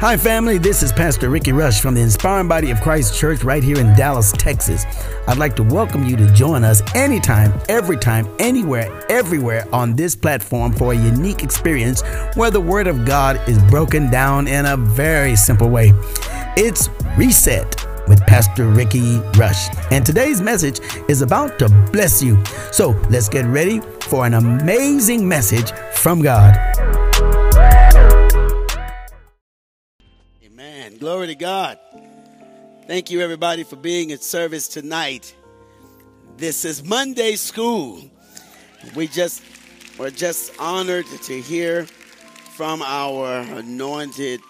Hi, family. This is Pastor Ricky Rush from the Inspiring Body of Christ Church right here in Dallas, Texas. I'd like to welcome you to join us anytime, every time, anywhere, everywhere on this platform for a unique experience where the Word of God is broken down in a very simple way. It's Reset with Pastor Ricky Rush. And today's message is about to bless you. So let's get ready for an amazing message from God. Glory to God. Thank you, everybody, for being at service tonight. This is Monday School. We just we're just honored to hear from our anointed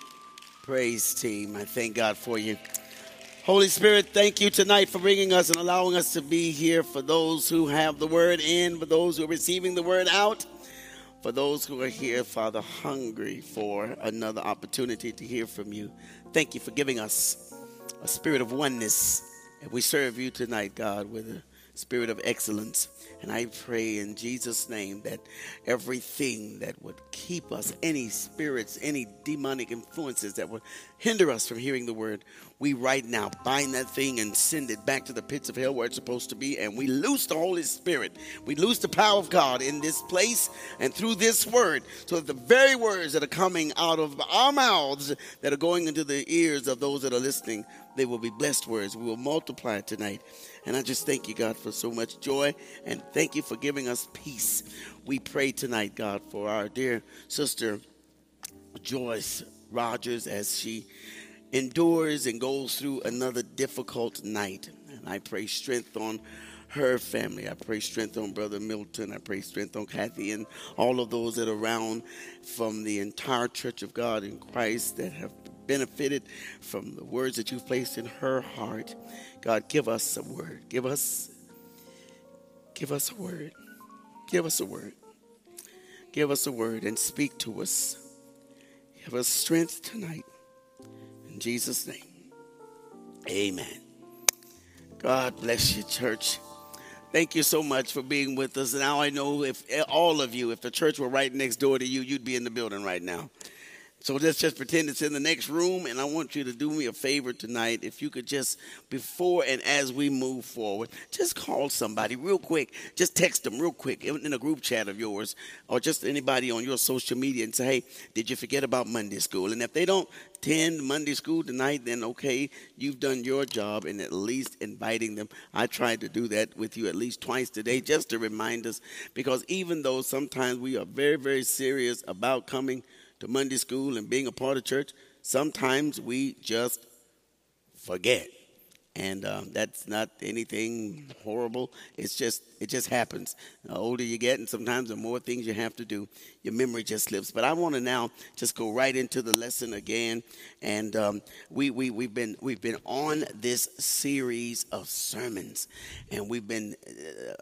praise team. I thank God for you. Holy Spirit, thank you tonight for bringing us and allowing us to be here for those who have the word in, for those who are receiving the word out, for those who are here, Father, hungry for another opportunity to hear from you. Thank you for giving us a spirit of oneness. And we serve you tonight, God, with a spirit of excellence. And I pray in Jesus' name that everything that would keep us, any spirits, any demonic influences that would hinder us from hearing the word, we right now bind that thing and send it back to the pits of hell where it's supposed to be. And we loose the Holy Spirit. We loose the power of God in this place and through this word so that the very words that are coming out of our mouths that are going into the ears of those that are listening, they will be blessed words. We will multiply tonight. And I just thank you, God, for so much joy and thank you for giving us peace. We pray tonight, God, for our dear sister Joyce Rogers as she endures and goes through another difficult night. And I pray strength on her family. I pray strength on Brother Milton. I pray strength on Kathy and all of those that are around from the entire Church of God in Christ that have benefited from the words that you've placed in her heart. God, give us a word. Give us, give us a word. Give us a word. Give us a word and speak to us. Give us strength tonight. In Jesus' name, amen. God bless you, church. Thank you so much for being with us. Now I know if all of you, if the church were right next door to you, you'd be in the building right now. So let's just pretend it's in the next room, and I want you to do me a favor tonight. If you could just, before and as we move forward, just call somebody real quick. Just text them real quick in a group chat of yours, or just anybody on your social media and say, hey, did you forget about Monday school? And if they don't attend Monday school tonight, then okay, you've done your job in at least inviting them. I tried to do that with you at least twice today just to remind us, because even though sometimes we are very, very serious about coming to Monday school and being a part of church, sometimes we just forget. And uh, that's not anything horrible. It's just it just happens. The older you get, and sometimes the more things you have to do, your memory just slips. But I want to now just go right into the lesson again. And um, we we we've been we've been on this series of sermons, and we've been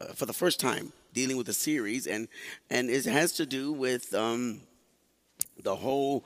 uh, for the first time dealing with a series, and and it has to do with. Um, the whole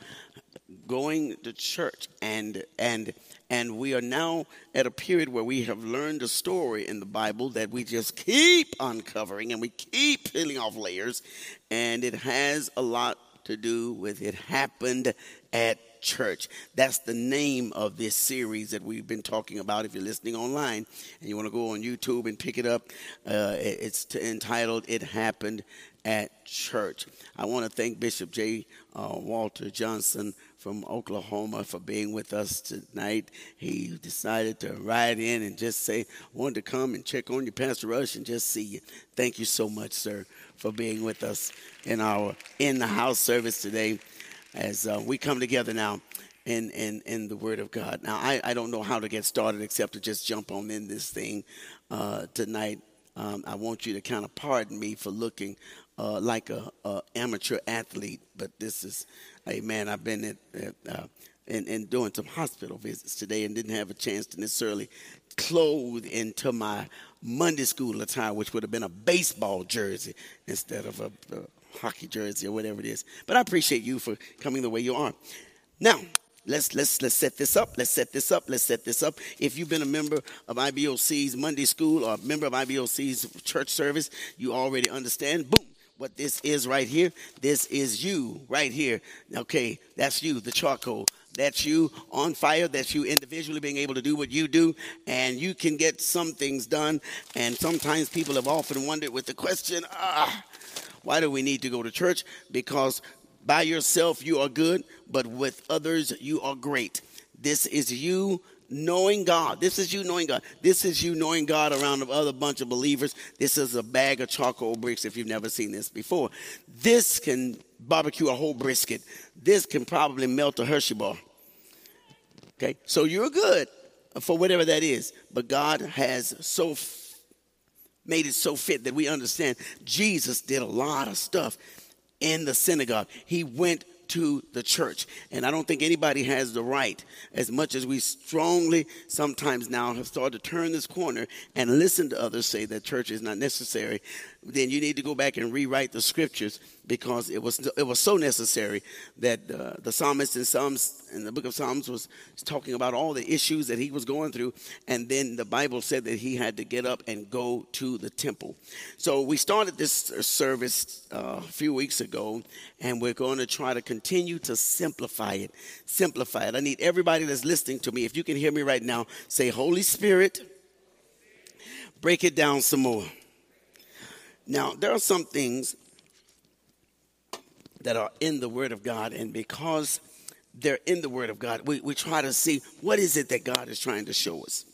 going to church and and and we are now at a period where we have learned a story in the Bible that we just keep uncovering and we keep peeling off layers and it has a lot to do with it happened at church. That's the name of this series that we've been talking about. If you're listening online and you want to go on YouTube and pick it up, uh, it's entitled It Happened at Church. I want to thank Bishop J uh, Walter Johnson from Oklahoma for being with us tonight. He decided to ride in and just say, wanted to come and check on you, Pastor Rush, and just see you. Thank you so much, sir, for being with us in our in the house service today as uh, we come together now in, in, in the Word of God. Now, I, I don't know how to get started except to just jump on in this thing uh, tonight. Um, I want you to kind of pardon me for looking uh, like a, a, amateur athlete, but this is, hey man, I've been at, at uh, and, and doing some hospital visits today and didn't have a chance to necessarily clothe into my Monday school attire, which would have been a baseball jersey instead of a, a hockey jersey or whatever it is. But I appreciate you for coming the way you are. Now, let's let's let's set this up. Let's set this up. Let's set this up. If you've been a member of IBOC's Monday School or a member of IBOC's church service, you already understand. Boom what this is right here. This is you right here. Okay, that's you, the charcoal. That's you on fire. That's you individually being able to do what you do. And you can get some things done. And sometimes people have often wondered with the question, ah, why do we need to go to church? Because by yourself you are good, but with others you are great. This is you knowing God. This is you knowing God. This is you knowing God around other bunch of believers. This is a bag of charcoal bricks if you've never seen this before. This can barbecue a whole brisket. This can probably melt a Hershey bar. Okay, so you're good for whatever that is. But God has so f- made it so fit that we understand Jesus did a lot of stuff in the synagogue. He went to the church. And I don't think anybody has the right, as much as we strongly sometimes now have started to turn this corner and listen to others say that church is not necessary, then you need to go back and rewrite the scriptures because it was it was so necessary that uh, the psalmist in Psalms in the book of Psalms was talking about all the issues that he was going through, and then the Bible said that he had to get up and go to the temple. So we started this service uh, a few weeks ago, and we're going to try to continue to simplify it. Simplify it. I need everybody that's listening to me, if you can hear me right now, say, Holy Spirit, break it down some more. Now, there are some things that are in the Word of God, and because they're in the Word of God, we, we try to see what is it that God is trying to show us.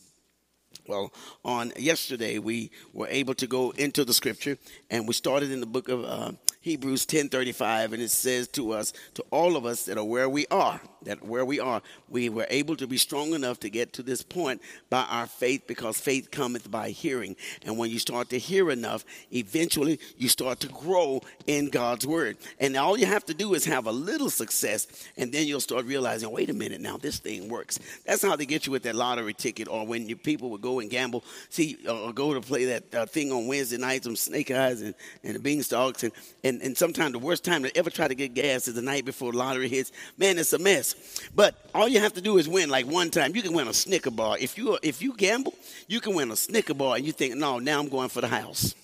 Well, on yesterday, we were able to go into the scripture, and we started in the book of uh, Hebrews 10:35 and it says to us to all of us that are where we are that where we are we were able to be strong enough to get to this point by our faith because faith cometh by hearing. And when you start to hear enough eventually you start to grow in God's word. And all you have to do is have a little success and then you'll start realizing wait a minute now this thing works. That's how they get you with that lottery ticket or when you people would go and gamble see or go to play that uh, thing on Wednesday nights some snake eyes and, and the beanstalks and and, and sometimes the worst time to ever try to get gas is the night before the lottery hits. Man, it's a mess. But all you have to do is win like one time. You can win a Snicker bar. If you if you gamble, you can win a Snicker bar and you think, no, now I'm going for the house.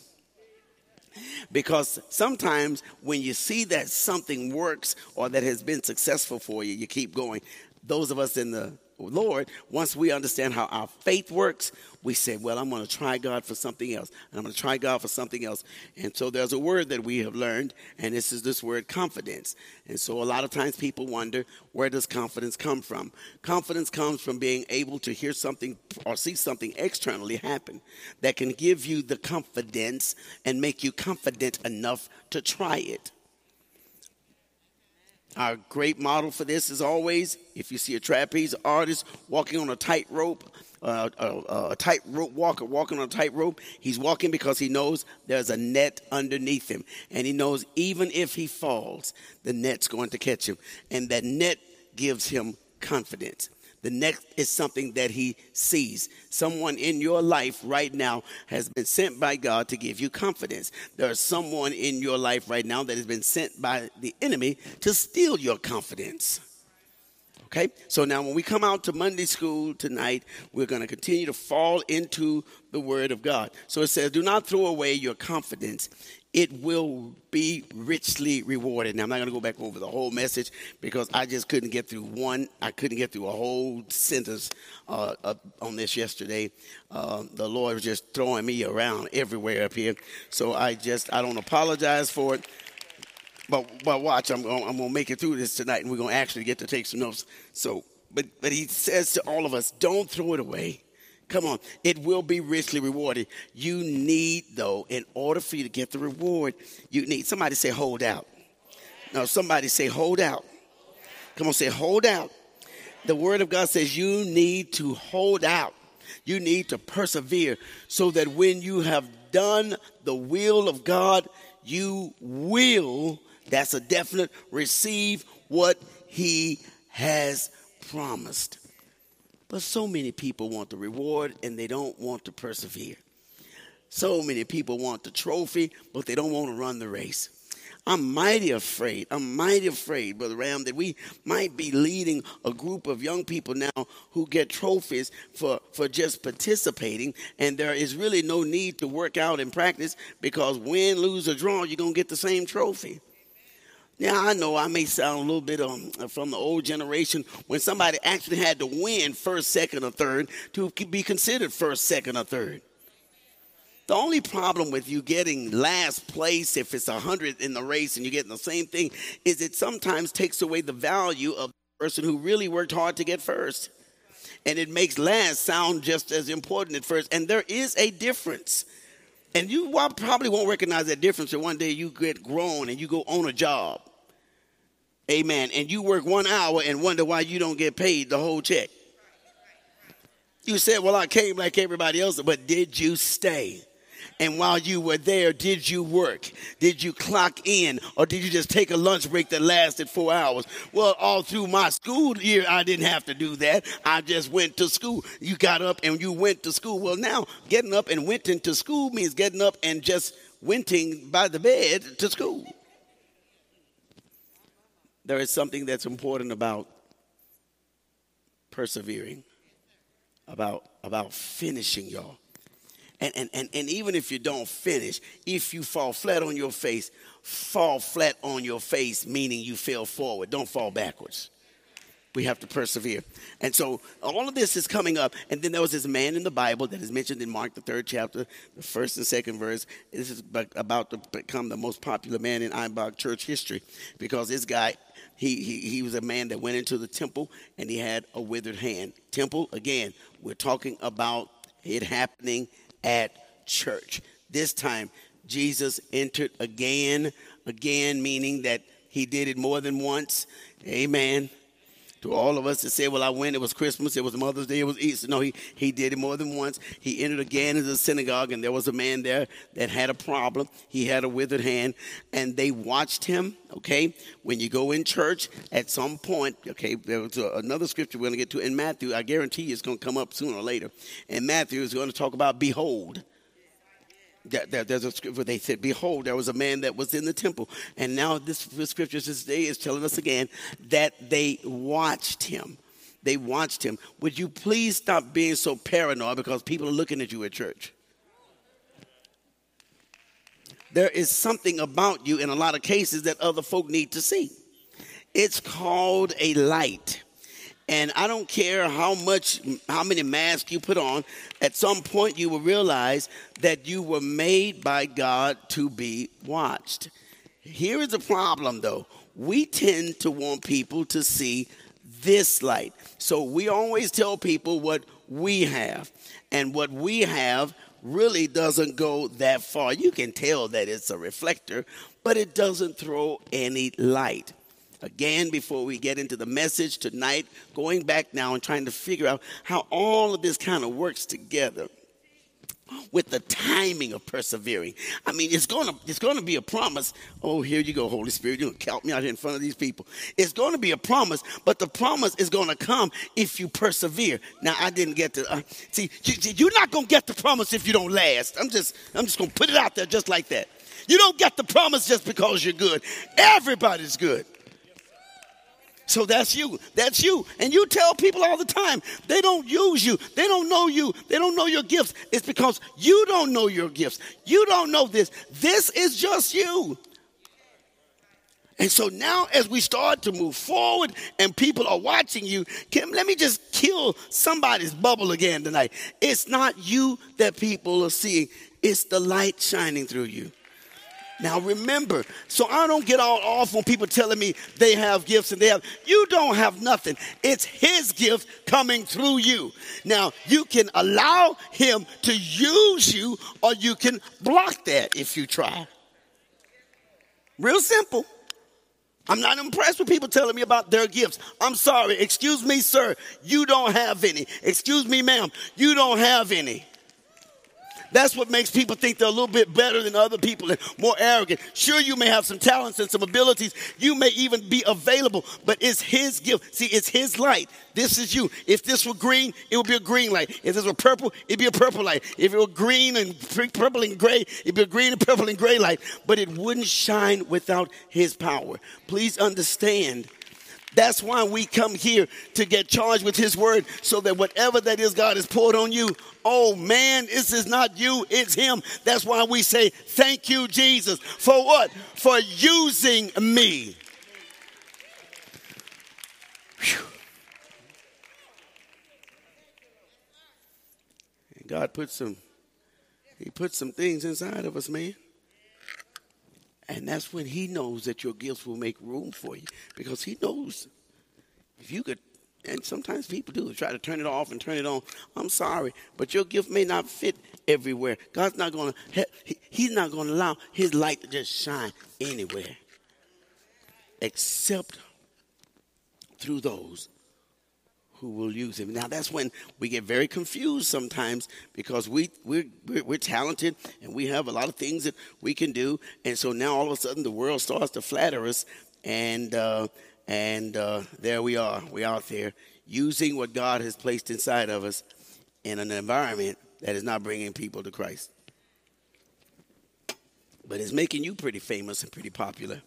Because sometimes when you see that something works or that has been successful for you, you keep going. Those of us in the Lord, once we understand how our faith works, we say, Well, I'm going to try God for something else. And I'm going to try God for something else. And so there's a word that we have learned, and this is this word confidence. And so a lot of times people wonder, Where does confidence come from? Confidence comes from being able to hear something or see something externally happen that can give you the confidence and make you confident enough to try it. Our great model for this is always if you see a trapeze artist walking on a tightrope, uh, a, a tightrope walker walking on a tightrope, he's walking because he knows there's a net underneath him. And he knows even if he falls, the net's going to catch him. And that net gives him confidence. The next is something that he sees. Someone in your life right now has been sent by God to give you confidence. There's someone in your life right now that has been sent by the enemy to steal your confidence. Okay, so now when we come out to Monday school tonight, we're going to continue to fall into the Word of God. So it says, Do not throw away your confidence, it will be richly rewarded. Now, I'm not going to go back over the whole message because I just couldn't get through one. I couldn't get through a whole sentence uh, on this yesterday. Uh, the Lord was just throwing me around everywhere up here. So I just, I don't apologize for it. But, but watch, I'm, I'm going to make it through this tonight and we're going to actually get to take some notes. So, but, but he says to all of us, don't throw it away. Come on, it will be richly rewarded. You need, though, in order for you to get the reward, you need somebody say, hold out. No, somebody say, hold out. Come on, say, hold out. The word of God says you need to hold out. You need to persevere so that when you have done the will of God, you will, that's a definite, receive what He has promised. But so many people want the reward and they don't want to persevere. So many people want the trophy, but they don't want to run the race. I'm mighty afraid. I'm mighty afraid, Brother Ram, that we might be leading a group of young people now who get trophies for, for just participating, and there is really no need to work out and practice because win, lose, or draw, you're going to get the same trophy. Now, I know I may sound a little bit um, from the old generation when somebody actually had to win first, second, or third to be considered first, second, or third. The only problem with you getting last place, if it's a 100 in the race and you're getting the same thing, is it sometimes takes away the value of the person who really worked hard to get first. And it makes last sound just as important at first. And there is a difference. And you probably won't recognize that difference until one day you get grown and you go on a job. Amen. And you work one hour and wonder why you don't get paid the whole check. You said, Well, I came like everybody else, but did you stay? And while you were there, did you work? Did you clock in? Or did you just take a lunch break that lasted four hours? Well, all through my school year, I didn't have to do that. I just went to school. You got up and you went to school. Well, now getting up and went into school means getting up and just wenting by the bed to school there is something that's important about persevering, about, about finishing, y'all. And, and, and, and even if you don't finish, if you fall flat on your face, fall flat on your face, meaning you fell forward. Don't fall backwards. We have to persevere. And so all of this is coming up. And then there was this man in the Bible that is mentioned in Mark, the third chapter, the first and second verse. This is about to become the most popular man in IBOC church history because this guy he, he, he was a man that went into the temple and he had a withered hand. Temple, again, we're talking about it happening at church. This time, Jesus entered again, again, meaning that he did it more than once. Amen to all of us that say, well, I went, it was Christmas, it was Mother's Day, it was Easter. No, he, he did it more than once. He entered again into the synagogue, and there was a man there that had a problem. He had a withered hand, and they watched him, okay? When you go in church, at some point, okay, there was a, another scripture we're going to get to in Matthew. I guarantee you it's going to come up sooner or later. And Matthew is going to talk about behold there's a scripture where they said, Behold, there was a man that was in the temple. And now this, this scripture today is telling us again that they watched him. They watched him. Would you please stop being so paranoid because people are looking at you at church? There is something about you in a lot of cases that other folk need to see. It's called a light. And I don't care how much, how many masks you put on, at some point you will realize that you were made by God to be watched. Here is a problem though. We tend to want people to see this light. So we always tell people what we have. And what we have really doesn't go that far. You can tell that it's a reflector, but it doesn't throw any light again before we get into the message tonight, going back now and trying to figure out how all of this kind of works together with the timing of persevering. I mean, it's gonna it's gonna be a promise. Oh, here you go, Holy Spirit. You're gonna count me out here in front of these people. It's gonna be a promise, but the promise is gonna come if you persevere. Now, I didn't get to uh, see. You, are not gonna get the promise if you don't last. I'm just I'm just gonna put it out there just like that. You don't get the promise just because you're good. Everybody's good. So that's you. That's you. And you tell people all the time, they don't use you. They don't know you. They don't know your gifts. It's because you don't know your gifts. You don't know this. This is just you. And so now, as we start to move forward and people are watching you, Kim, let me just kill somebody's bubble again tonight. It's not you that people are seeing, it's the light shining through you. Now remember, so I don't get all off when people telling me they have gifts and they have. You don't have nothing. It's His gift coming through you. Now you can allow Him to use you, or you can block that if you try. Real simple. I'm not impressed with people telling me about their gifts. I'm sorry. Excuse me, sir. You don't have any. Excuse me, ma'am. You don't have any. That's what makes people think they're a little bit better than other people and more arrogant. Sure, you may have some talents and some abilities. You may even be available, but it's His gift. See, it's His light. This is you. If this were green, it would be a green light. If this were purple, it'd be a purple light. If it were green and purple and gray, it'd be a green and purple and gray light. But it wouldn't shine without His power. Please understand that's why we come here to get charged with His Word so that whatever that is God has poured on you, oh man, this is not you, it's Him. That's why we say, Thank you, Jesus. For what? For using me. Whew. God put some, He put some things inside of us, man. And that's when He knows that your gifts will make room for you because He knows if you could. And sometimes people do try to turn it off and turn it on. I'm sorry, but your gift may not fit everywhere. God's not going to. He's not going to allow His light to just shine anywhere, except through those who will use him. Now that's when we get very confused sometimes because we we're, we're, we're, talented and we have a lot of things that we can do, and so now all of a sudden the world starts to flatter us, and uh, and uh, there we are, We're out there using what God has placed inside of us in an environment that is not bringing people to Christ, but it's making you pretty famous and pretty popular.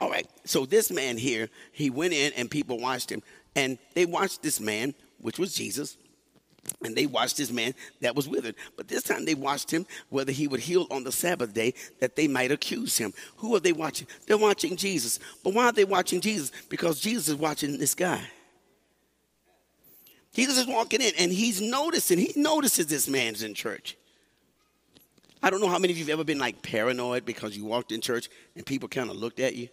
All right, so this man here, he went in and people watched him. And they watched this man, which was Jesus, and they watched this man that was withered. But this time they watched him whether he would heal on the Sabbath day that they might accuse him. Who are they watching? They're watching Jesus. But why are they watching Jesus? Because Jesus is watching this guy. Jesus is walking in and he's noticing, he notices this man's in church. I don't know how many of you have ever been like paranoid because you walked in church and people kind of looked at you.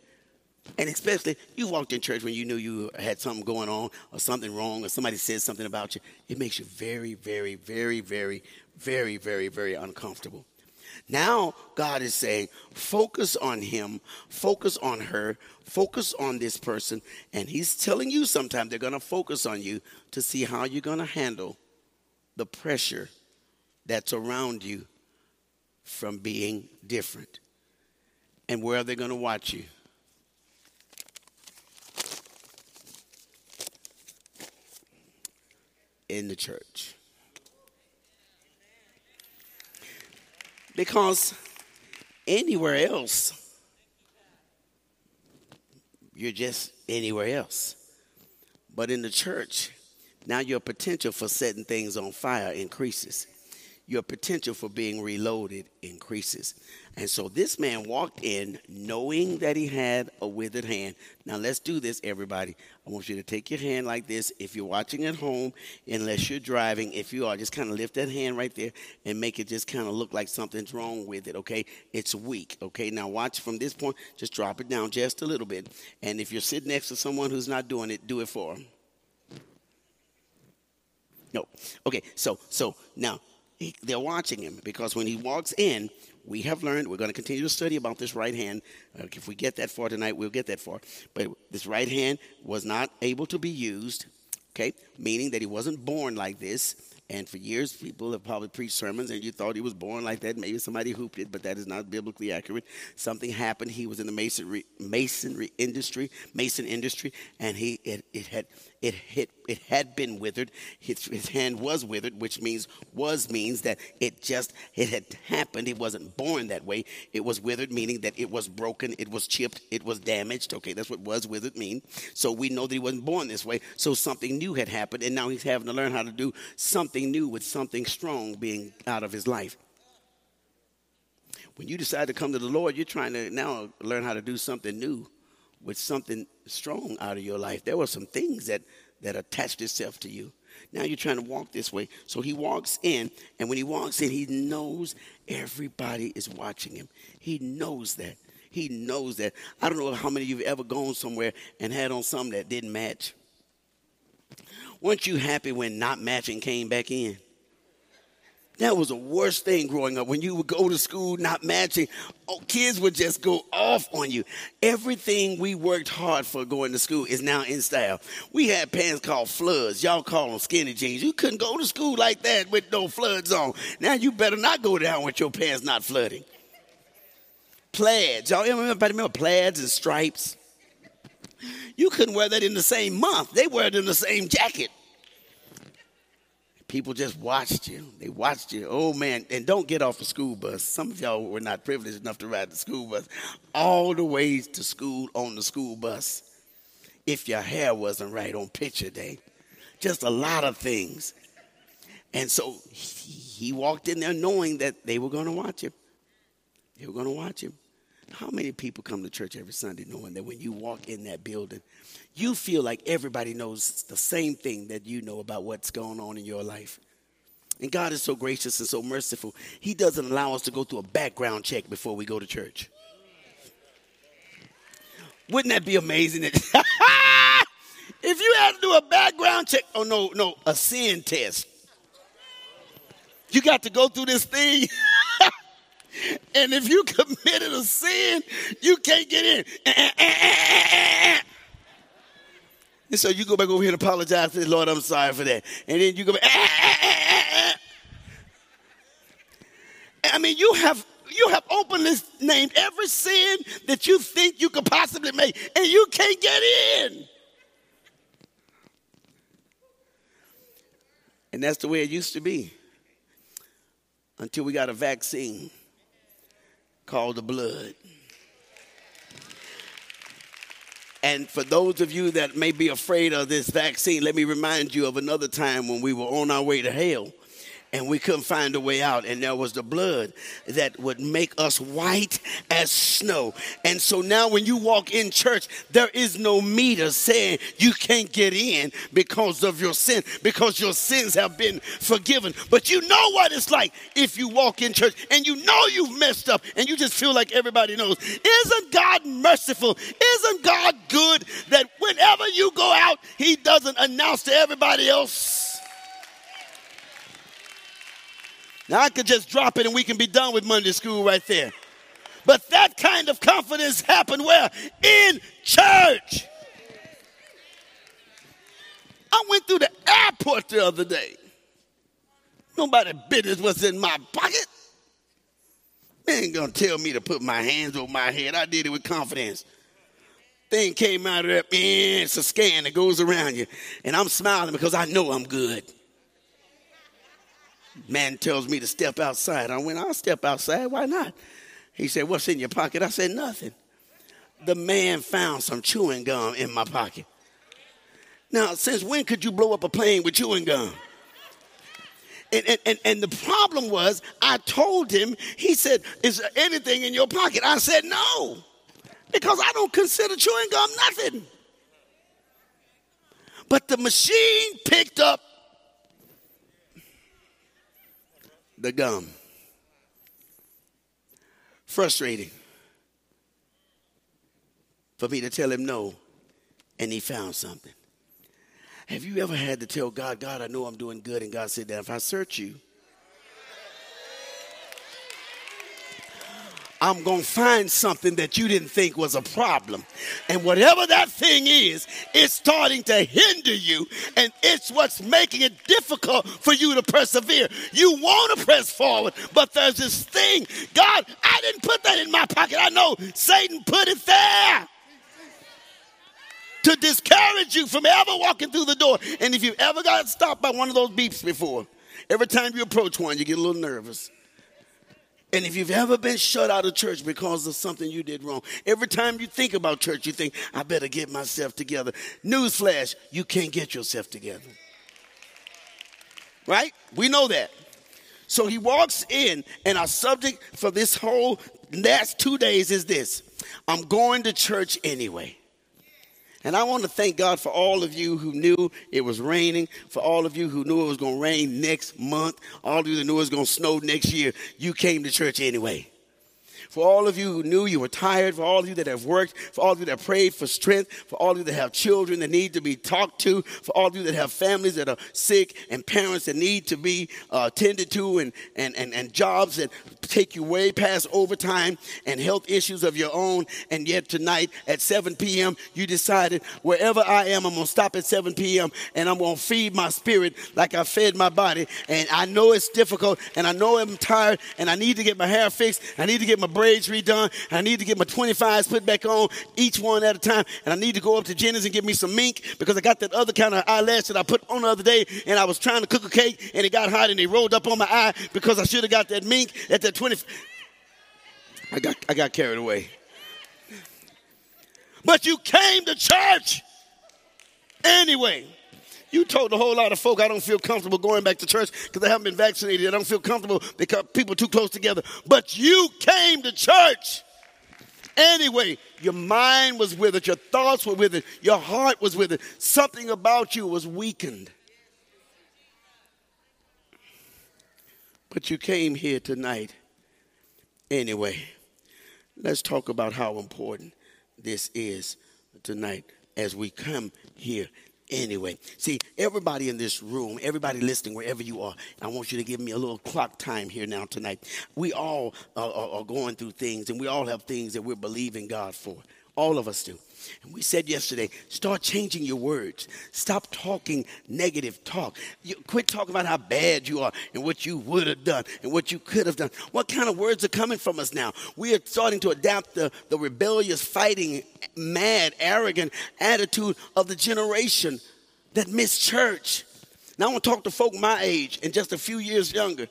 And especially, you walked in church when you knew you had something going on or something wrong or somebody said something about you. It makes you very, very, very, very, very, very, very uncomfortable. Now, God is saying, focus on him, focus on her, focus on this person. And He's telling you sometimes they're going to focus on you to see how you're going to handle the pressure that's around you from being different. And where are they going to watch you? In the church. Because anywhere else, you're just anywhere else. But in the church, now your potential for setting things on fire increases your potential for being reloaded increases. And so this man walked in knowing that he had a withered hand. Now let's do this, everybody. I want you to take your hand like this. If you're watching at home, unless you're driving, if you are, just kind of lift that hand right there and make it just kind of look like something's wrong with it, okay? It's weak, okay? Now watch from this point, just drop it down just a little bit. And if you're sitting next to someone who's not doing it, do it for them. No. Okay, so so now he, they're watching him because when he walks in, we have learned, we're going to continue to study about this right hand. Uh, if we get that far tonight, we'll get that far. But this right hand was not able to be used, okay, meaning that he wasn't born like this. And for years, people have probably preached sermons, and you thought he was born like that. Maybe somebody hooped it, but that is not biblically accurate. Something happened. He was in the masonry, masonry industry, mason industry, and he it, it had it hit it had been withered. His, his, hand was withered, which means was means that it just it had happened. It wasn't born that way. It was withered, meaning that it was broken, it was chipped, it was damaged. Okay, that's what was withered mean. So we know that he wasn't born this way. So something new had happened, and now he's having to learn how to do something new with something strong being out of his life. When you decide to come to the Lord, you're trying to now learn how to do something new with something strong out of your life. There were some things that, that attached itself to you. Now you're trying to walk this way. So he walks in, and when he walks in, he knows everybody is watching him. He knows that. He knows that. I don't know how many of you have ever gone somewhere and had on something that didn't match. Weren't you happy when not matching came back in? That was the worst thing growing up. When you would go to school not matching, oh, kids would just go off on you. Everything we worked hard for going to school is now in style. We had pants called floods. Y'all call them skinny jeans. You couldn't go to school like that with no floods on. Now you better not go down with your pants not flooding. Plaids. Y'all remember, remember plaids and stripes? You couldn't wear that in the same month. They wear it in the same jacket people just watched you. They watched you. Oh man, and don't get off a school bus. Some of y'all were not privileged enough to ride the school bus. All the way to school on the school bus. If your hair wasn't right on picture day. Just a lot of things. And so he walked in there knowing that they were going to watch him. They were going to watch him. How many people come to church every Sunday knowing that when you walk in that building, you feel like everybody knows the same thing that you know about what's going on in your life? And God is so gracious and so merciful. He doesn't allow us to go through a background check before we go to church. Wouldn't that be amazing? if you had to do a background check, oh no, no, a sin test. You got to go through this thing. and if you committed a sin, you can't get in. Eh, eh, eh, and so you go back over here and apologize to the Lord, I'm sorry for that. And then you go back. I mean, you have you have openly named every sin that you think you could possibly make, and you can't get in. And that's the way it used to be until we got a vaccine called the blood. And for those of you that may be afraid of this vaccine, let me remind you of another time when we were on our way to hell and we couldn't find a way out. And there was the blood that would make us white as snow. And so now when you walk in church, there is no meter saying you can't get in because of your sin, because your sins have been forgiven. But you know what it's like if you walk in church and you know you've messed up and you just feel like everybody knows. Isn't God merciful? Isn't God good that whenever you go out, He doesn't announce to everybody else? Now I could just drop it and we can be done with Monday school right there. But that kind of confidence happened where? In church. I went through the airport the other day. Nobody business was in my pocket. They ain't gonna tell me to put my hands over my head. I did it with confidence. Thing came out of there, man, it's a scan that goes around you. And I'm smiling because I know I'm good. Man tells me to step outside. I went, I'll step outside. Why not? He said, What's in your pocket? I said, Nothing. The man found some chewing gum in my pocket. Now, since when could you blow up a plane with chewing gum? And, and, and, the problem was, I told him, he said, Is there anything in your pocket? I said, No, because I don't consider chewing gum nothing. But the machine picked up the gum. Frustrating for me to tell him no, and he found something. Have you ever had to tell God, God, I know I'm doing good, and God said that if I search you, I'm going to find something that you didn't think was a problem. And whatever that thing is, it's starting to hinder you, and it's what's making it difficult for you to persevere. You want to press forward, but there's this thing God, I didn't put that in my pocket. I know Satan put it there to discourage you from ever walking through the door. And if you've ever got stopped by one of those beeps before, every time you approach one, you get a little nervous. And if you've ever been shut out of church because of something you did wrong, every time you think about church, you think, I better get myself together. Newsflash, you can't get yourself together. Right? We know that. So he walks in, and our subject for this whole last two days is this I'm going to church anyway. And I want to thank God for all of you who knew it was raining, for all of you who knew it was going to rain next month, all of you that knew it was going to snow next year. You came to church anyway. For all of you who knew you were tired, for all of you that have worked, for all of you that prayed for strength, for all of you that have children that need to be talked to, for all of you that have families that are sick and parents that need to be uh, tended to, and, and, and, and jobs that take you way past overtime and health issues of your own. And yet tonight at 7 p.m., you decided wherever I am, I'm going to stop at 7 p.m. and I'm going to feed my spirit like I fed my body. And I know it's difficult and I know I'm tired and I need to get my hair fixed. I need to get my braids redone. I need to get my 25s put back on, each one at a time. And I need to go up to Jenny's and get me some mink because I got that other kind of eyelash that I put on the other day. And I was trying to cook a cake and it got hot and it rolled up on my eye because I should have got that mink at that 20. I got, I got carried away. But you came to church anyway. You told a whole lot of folk I don't feel comfortable going back to church because I haven't been vaccinated. I don't feel comfortable because people are too close together. But you came to church. Anyway, your mind was with it, your thoughts were with it, your heart was with it. Something about you was weakened. But you came here tonight anyway. Let's talk about how important this is tonight as we come here anyway. See, everybody in this room, everybody listening, wherever you are, I want you to give me a little clock time here now tonight. We all uh, are, are, going through things, and we all have things that we're believing God for. All of us do. And we said yesterday, start changing your words. Stop talking negative talk. You, quit talking about how bad you are and what you would have done and what you could have done. What kind of words are coming from us now? We are starting to adapt the, the rebellious, fighting, mad, arrogant attitude of the generation that miss church. Now I want to talk to folk my age and just a few years younger.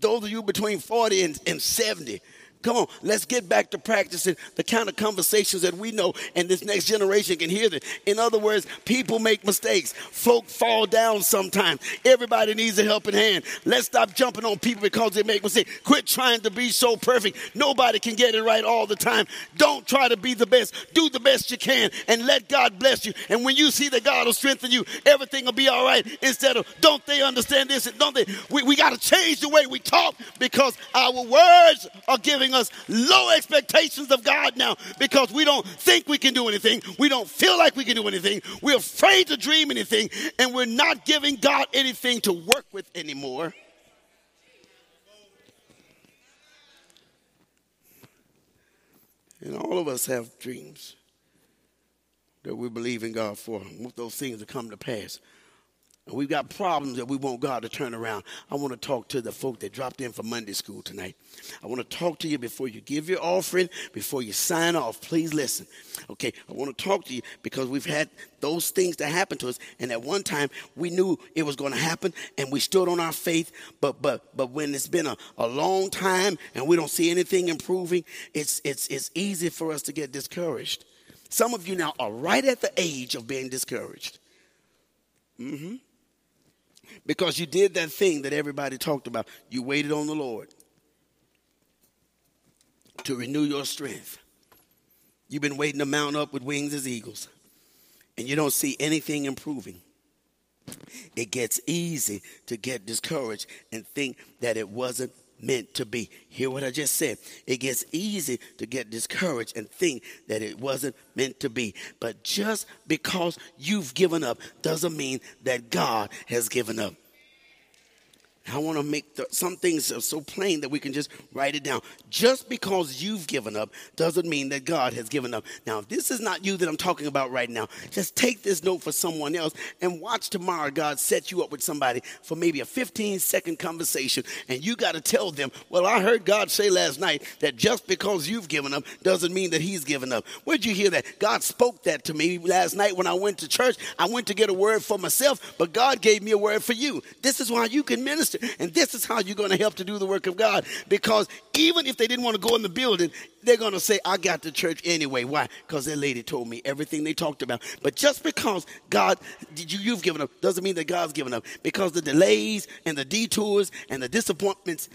Those of you between 40 and, and 70 Come on, let's get back to practicing the kind of conversations that we know and this next generation can hear them. In other words, people make mistakes. Folk fall down sometimes. Everybody needs a helping hand. Let's stop jumping on people because they make mistakes. Quit trying to be so perfect. Nobody can get it right all the time. Don't try to be the best. Do the best you can and let God bless you. And when you see that God will strengthen you, everything will be all right. Instead of, don't they understand this? And Don't they? We, we got to change the way we talk because our words are giving us low expectations of God now because we don't think we can do anything. We don't feel like we can do anything. We're afraid to dream anything, and we're not giving God anything to work with anymore. And all of us have dreams that we believe in God for. Want those things to come to pass. We've got problems that we want God to turn around. I want to talk to the folk that dropped in for Monday school tonight. I want to talk to you before you give your offering, before you sign off. Please listen. Okay, I want to talk to you because we've had those things that happened to us, and at one time we knew it was going to happen, and we stood on our faith. But but but when it's been a, a long time and we don't see anything improving, it's it's it's easy for us to get discouraged. Some of you now are right at the age of being discouraged. Mm-hmm because you did that thing that everybody talked about. You waited on the Lord to renew your strength. You've been waiting to mount up with wings as eagles, and you don't see anything improving. It gets easy to get discouraged and think that it wasn't meant to be. Hear what I just said. It gets easy to get discouraged and think that it wasn't meant to be. But just because you've given up doesn't mean that God has given up. I want to make some things so plain that we can just write it down. Just because you've given up doesn't mean that God has given up. Now, if this is not you that I'm talking about right now, just take this note for someone else and watch tomorrow God set you up with somebody for maybe a 15 second conversation. And you got to tell them, well, I heard God say last night that just because you've given up doesn't mean that He's given up. Where'd you hear that? God spoke that to me last night when I went to church. I went to get a word for myself, but God gave me a word for you. This is why you can minister and this is how you're going to help to do the work of God. Because even if they didn't want to go in the building, they're going to say, I got the church anyway. Why? Because that lady told me everything they talked about. But just because God, you've given up, doesn't mean that God's given up. Because the delays and the detours and the disappointments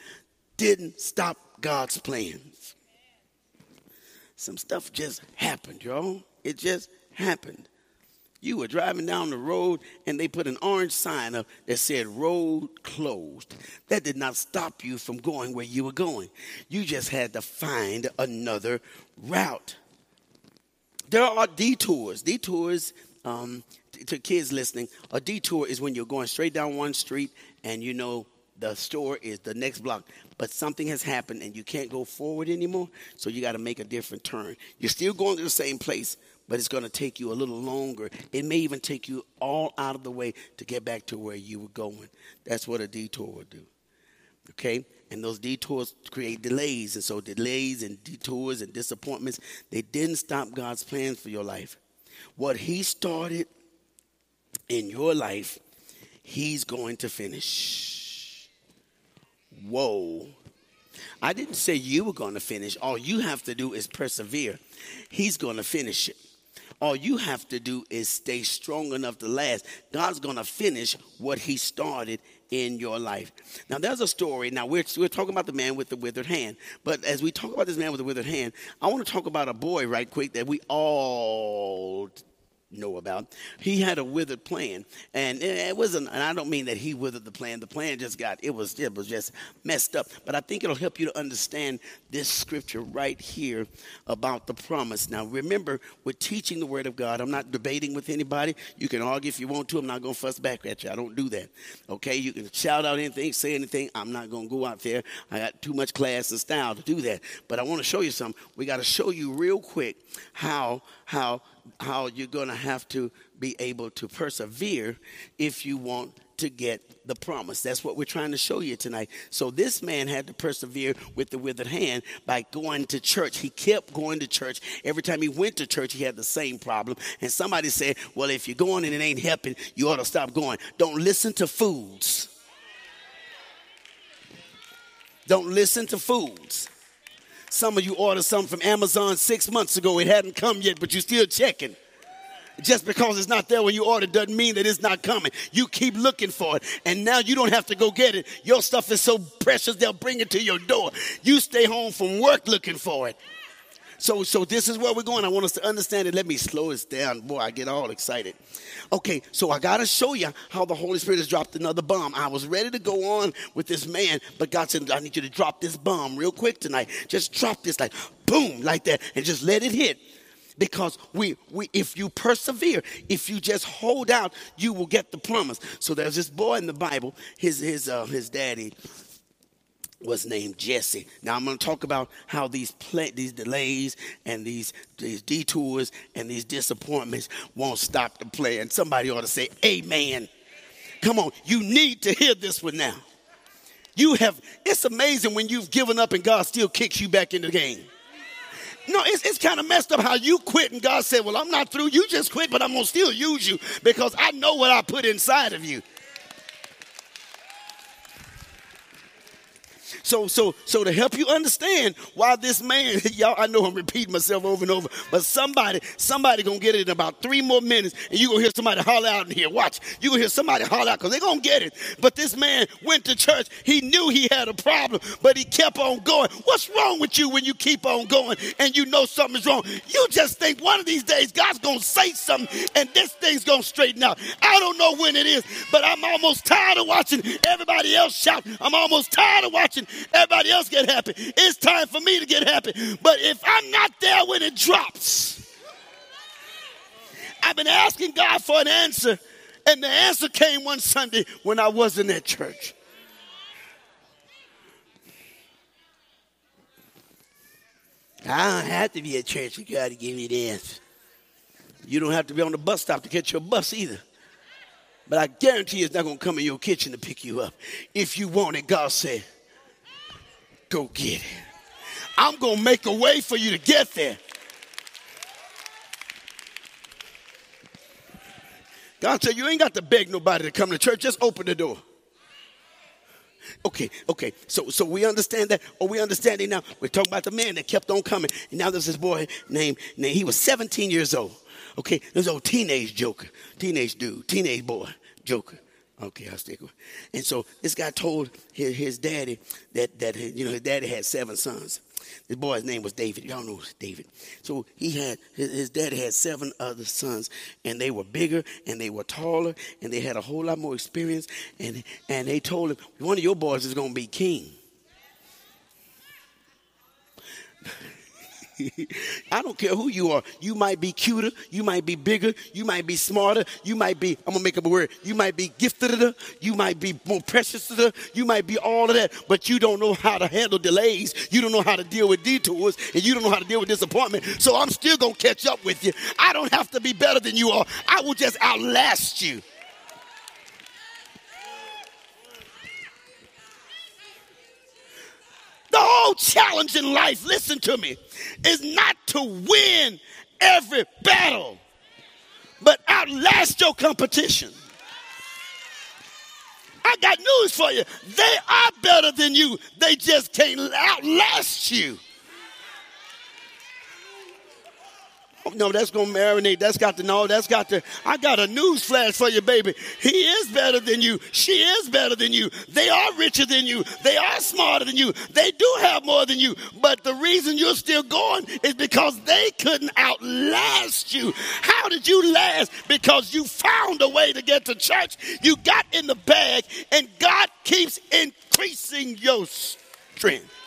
didn't stop God's plans. Some stuff just happened, y'all. It just happened. You were driving down the road and they put an orange sign up that said road closed. That did not stop you from going where you were going. You just had to find another route. There are detours. Detours, um, to kids listening, a detour is when you're going straight down one street and you know the store is the next block, but something has happened and you can't go forward anymore, so you got to make a different turn. You're still going to the same place, but it's going to take you a little longer. It may even take you all out of the way to get back to where you were going. That's what a detour would do. Okay? And those detours create delays. And so, delays and detours and disappointments, they didn't stop God's plans for your life. What He started in your life, He's going to finish. Whoa. I didn't say you were going to finish. All you have to do is persevere. He's going to finish it. All you have to do is stay strong enough to last. God's going to finish what He started in your life. Now, there's a story. Now, we're, we're talking about the man with the withered hand. But as we talk about this man with the withered hand, I want to talk about a boy right quick that we all know about. He had a withered plan, and it wasn't. And I don't mean that he withered the plan. The plan just got it was it was just messed up. But I think it'll help you to understand this scripture right here about the promise. Now, remember, we're teaching the Word of God. I'm not debating with anybody. You can argue if you want to. I'm not going to fuss back at you. I don't do that. Okay, you can shout out anything, say anything. I'm not going to go out there. I got too much class and style to do that. But I want to show you something. We got to show you real quick how how how you're going to have to be able to persevere if you want to get the promise. That's what we're trying to show you tonight. So this man had to persevere with the withered hand by going to church. He kept going to church. Every time he went to church, he had the same problem. And somebody said, Well, if you're going and it ain't helping, you ought to stop going. Don't listen to fools. Don't listen to fools. Some of you ordered something from Amazon six months ago. It hadn't come yet, but you're still checking. Just because it's not there when you order doesn't mean that it's not coming. You keep looking for it, and now you don't have to go get it. Your stuff is so precious, they'll bring it to your door. You stay home from work looking for it. So, so this is where we're going. I want us to understand it. Let me slow this down. Boy, I get all excited. Okay, so I got to show you how the Holy Spirit has dropped another bomb. I was ready to go on with this man, but God said, I need you to drop this bomb real quick tonight. Just drop this like boom, like that, and just let it hit because we, we if you persevere if you just hold out you will get the promise so there's this boy in the bible his his uh, his daddy was named Jesse. Now I'm going to talk about how these these delays and these these detours and these disappointments won't stop the play. And somebody ought to say, "Amen." Come on, you need to hear this one now. You have. It's amazing when you've given up and God still kicks you back in the game. No, it's, it's kind of messed up how you quit and God said, Well, I'm not through. You just quit, but I'm going to still use you because I know what I put inside of you. So, so, so to help you understand why this man, y'all, I know I'm repeating myself over and over, but somebody, somebody gonna get it in about three more minutes, and you gonna hear somebody holler out in here. Watch, you gonna hear somebody holler out because they gonna get it. But this man went to church. He knew he had a problem, but he kept on going. What's wrong with you when you keep on going and you know something's wrong? You just think one of these days God's gonna say something and this thing's gonna straighten out. I don't know when it is, but I'm almost tired of watching everybody else shout. I'm almost tired of watching everybody else get happy. It's time for me to get happy. But if I'm not there when it drops, I've been asking God for an answer, and the answer came one Sunday when I wasn't at church. I don't have to be at church for God to give me the answer. You don't have to be on the bus stop to catch your bus either. But I guarantee it's not going to come in your kitchen to pick you up. If you want it, God said, Go get it. I'm going to make a way for you to get there. God said, You ain't got to beg nobody to come to church, just open the door. Okay, okay. So so we understand that, or we understand it now. We're talking about the man that kept on coming. And now there's this boy named, named he was 17 years old. Okay, this old teenage joker, teenage dude, teenage boy, joker. Okay, I'll stick with. And so this guy told his, his daddy that that you know his daddy had seven sons. This boy's name was David. Y'all know David. So he had his, his daddy had seven other sons, and they were bigger and they were taller and they had a whole lot more experience. And and they told him one of your boys is going to be king. I don't care who you are. You might be cuter, you might be bigger, you might be smarter, you might be, I'm gonna make up a word, you might be gifted, you might be more precious, you might be all of that, but you don't know how to handle delays, you don't know how to deal with detours, and you don't know how to deal with disappointment. So I'm still gonna catch up with you. I don't have to be better than you are, I will just outlast you. The whole challenge in life, listen to me, is not to win every battle, but outlast your competition. I got news for you. They are better than you, they just can't outlast you. No, that's gonna marinate. That's got to know. That's got to. I got a news flash for you, baby. He is better than you. She is better than you. They are richer than you. They are smarter than you. They do have more than you. But the reason you're still going is because they couldn't outlast you. How did you last? Because you found a way to get to church. You got in the bag, and God keeps increasing your strength.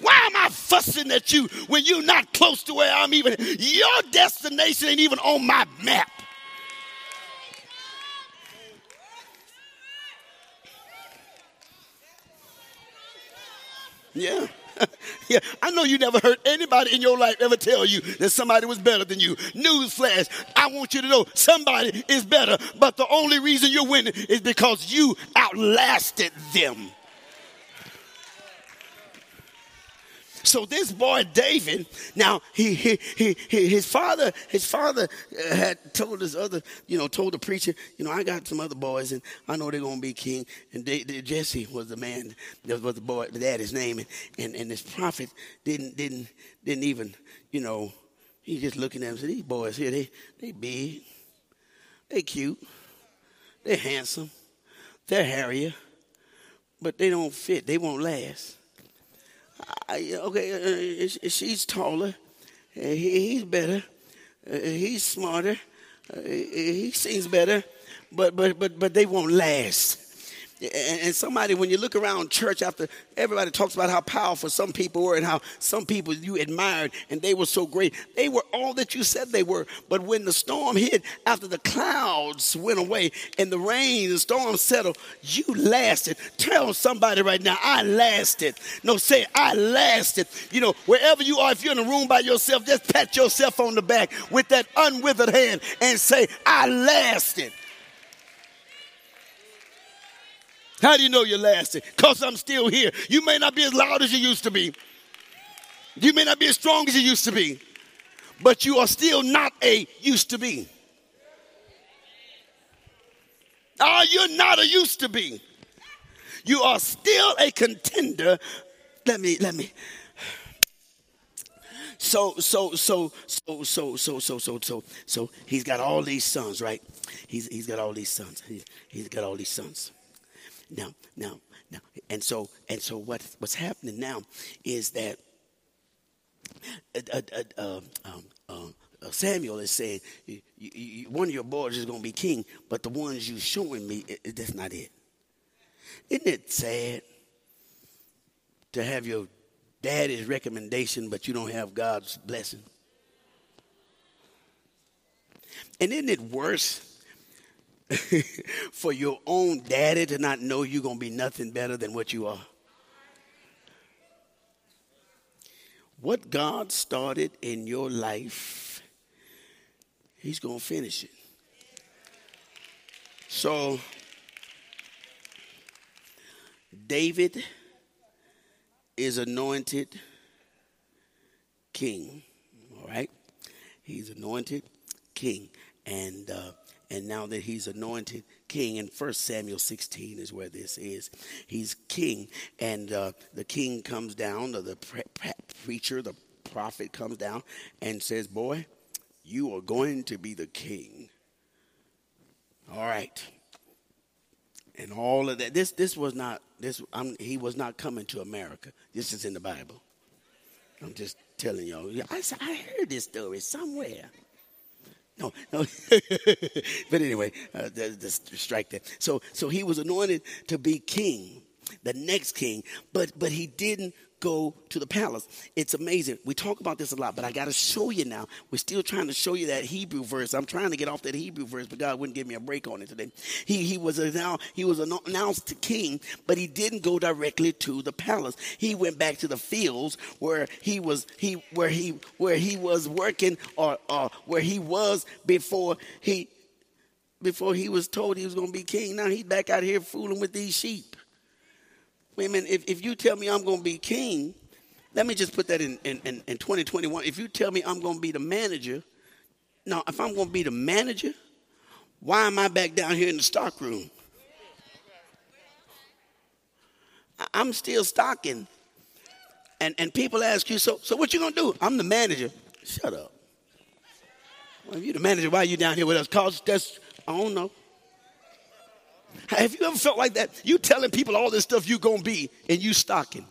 Why am I fussing at you when you're not close to where I'm even? Your destination ain't even on my map. Yeah. yeah, I know you never heard anybody in your life ever tell you that somebody was better than you. Newsflash, I want you to know somebody is better, but the only reason you're winning is because you outlasted them. So this boy David, now he, he, he, his father, his father uh, had told his other, you know, told the preacher, you know, I got some other boys and I know they're gonna be king. And they, they, Jesse was the man, that was the boy, the daddy's name, and, and and this prophet didn't didn't didn't even, you know, he just looking at him and said, these boys here, they they big, they cute, they're handsome, they're hairier, but they don't fit. They won't last. I, okay, uh, she's taller. Uh, he, he's better. Uh, he's smarter. Uh, he seems better, but but but but they won't last. And somebody, when you look around church after everybody talks about how powerful some people were and how some people you admired and they were so great, they were all that you said they were. But when the storm hit, after the clouds went away and the rain, the storm settled, you lasted. Tell somebody right now, I lasted. No, say, I lasted. You know, wherever you are, if you're in a room by yourself, just pat yourself on the back with that unwithered hand and say, I lasted. How do you know you're lasting? Because I'm still here. You may not be as loud as you used to be. You may not be as strong as you used to be. But you are still not a used to be. Oh, you're not a used to be. You are still a contender. Let me, let me. So, so, so, so, so, so, so, so, so, so, he's got all these sons, right? He's, he's got all these sons. He, he's got all these sons. Now, now, now, and so and so what what's happening now is that uh, uh, uh, um, um, um, uh Samuel is saying one of your boys is going to be king, but the ones you showing me, it, it, that's not it. Isn't it sad to have your daddy's recommendation, but you don't have God's blessing? And isn't it worse for your own daddy to not know you're going to be nothing better than what you are? What God started in your life, He's going to finish it. So, David is anointed king. All right? He's anointed king. And uh, and now that he's anointed king in First Samuel 16 is where this is. He's king, and uh, the king comes down, or the pre- pre- preacher, the prophet comes down and says, Boy, you are going to be the king. All right. And all of that. This this was not this I'm, he was not coming to America. This is in the Bible. I'm just telling y'all. I, I heard this story somewhere. No, no. but anyway, uh, just strike that. So, so he was anointed to be king, the next king, but but he didn't go to the palace. It's amazing. We talk about this a lot, but I got to show you now. We're still trying to show you that Hebrew verse. I'm trying to get off that Hebrew verse, but God wouldn't give me a break on it today. He he was now he was announced king, but he didn't go directly to the palace. He went back to the fields where he was he where he where he was working or or where he was before he before he was told he was going to be king. Now he's back out here fooling with these sheep. Wait a minute, if, if you tell me I'm going to be king, let me just put that in, in, in, in 2021. If you tell me I'm going to be the manager, now, if I'm going to be the manager, why am I back down here in the stock room? I'm still stocking. And, and people ask you, so, so what you gonna do? I'm the manager. Shut up. Well, if you're the manager, why are you down here with us? Cause that's, I don't know. Have you ever felt like that? You telling people all this stuff you're gonna be and you stocking.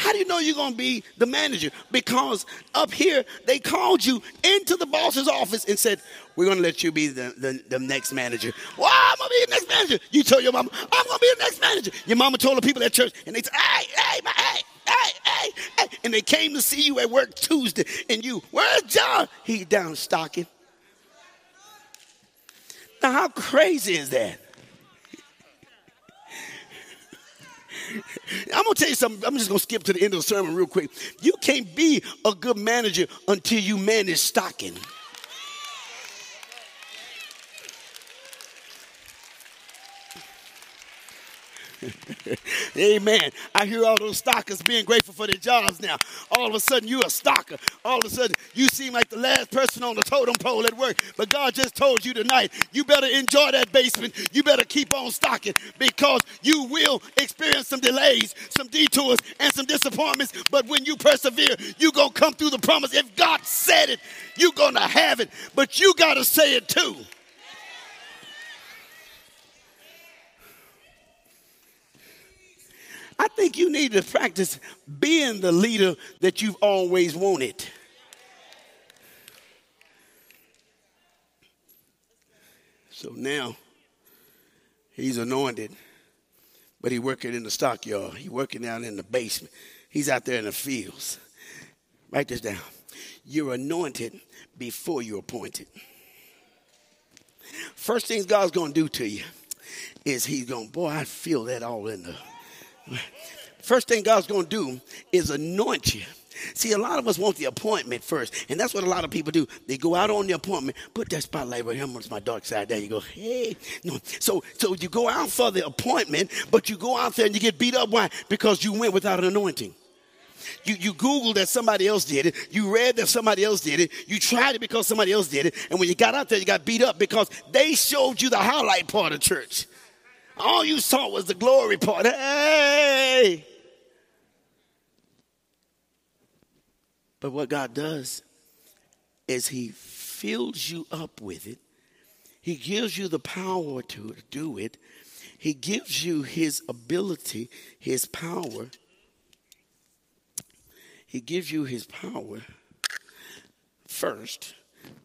How do you know you're going to be the manager? Because up here, they called you into the boss's office and said, We're going to let you be the, the, the next manager. Well, I'm going to be the next manager. You told your mama, I'm going to be the next manager. Your mama told the people at church, and they said, Hey, hey, hey, hey, hey, hey. And they came to see you at work Tuesday, and you, Where's John? He down stocking. Now, how crazy is that? I'm gonna tell you something. I'm just gonna skip to the end of the sermon real quick. You can't be a good manager until you manage stocking. Amen. I hear all those stockers being grateful for their jobs now. All of a sudden, you're a stocker. All of a sudden, you seem like the last person on the totem pole at work. But God just told you tonight, you better enjoy that basement. You better keep on stocking because you will experience some delays, some detours, and some disappointments. But when you persevere, you're going to come through the promise. If God said it, you're going to have it. But you got to say it too. I think you need to practice being the leader that you've always wanted. So now he's anointed, but he's working in the stockyard. He's working out in the basement. He's out there in the fields. Write this down. You're anointed before you're appointed. First things God's going to do to you is he's going, boy, I feel that all in the First thing God's going to do is anoint you. See, a lot of us want the appointment first, and that's what a lot of people do. They go out on the appointment, put that spotlight right here. It's my dark side. There you go. Hey, no. So, so you go out for the appointment, but you go out there and you get beat up. Why? Because you went without an anointing. You, you Googled that somebody else did it. You read that somebody else did it. You tried it because somebody else did it. And when you got out there, you got beat up because they showed you the highlight part of church. All you saw was the glory part. Hey! But what God does is He fills you up with it. He gives you the power to do it. He gives you His ability, His power. He gives you His power first.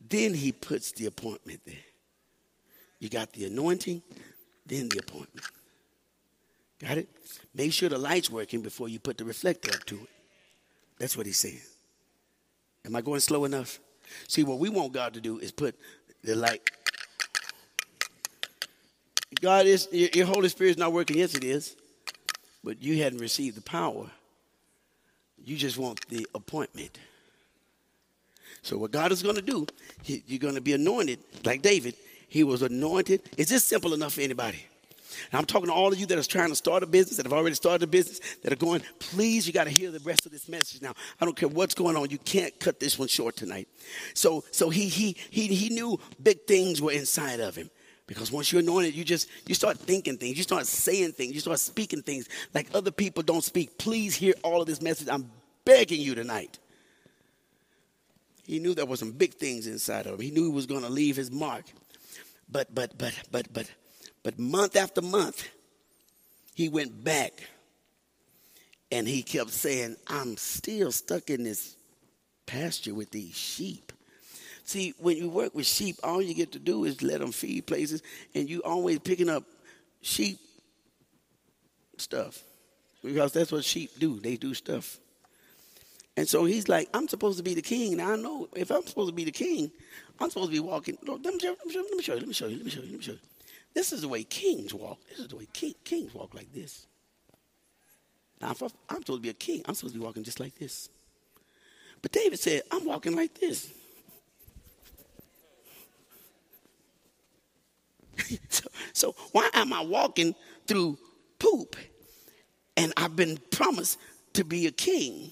Then He puts the appointment there. You got the anointing, then the appointment. Got it? Make sure the light's working before you put the reflector up to it. That's what he's saying. Am I going slow enough? See, what we want God to do is put the light. God is, your Holy Spirit is not working. Yes, it is. But you hadn't received the power. You just want the appointment. So, what God is going to do, you're going to be anointed like David he was anointed. Is this simple enough for anybody? And I'm talking to all of you that are trying to start a business, that have already started a business, that are going, please, you got to hear the rest of this message now. I don't care what's going on. You can't cut this one short tonight. So, so he, he, he, he knew big things were inside of him. Because once you're anointed, you just you start thinking things, you start saying things, you start speaking things like other people don't speak. Please hear all of this message. I'm begging you tonight. He knew there were some big things inside of him. He knew he was going to leave his mark. But, but, but, but, but, but month after month, he went back and he kept saying, I'm still stuck in this pasture with these sheep. See, when you work with sheep, all you get to do is let them feed places, and you always picking up sheep stuff because that's what sheep do. They do stuff. And so he's like, I'm supposed to be the king. And I know if I'm supposed to be the king, I'm supposed to be walking. Let me, show, let, me show, let me show you. Let me show you. Let me show you. Let me show you. This is the way kings walk. This is the way king, kings walk like this. Now, if I'm supposed to be a king, I'm supposed to be walking just like this. But David said, I'm walking like this. so, so why am I walking through poop and I've been promised to be a king?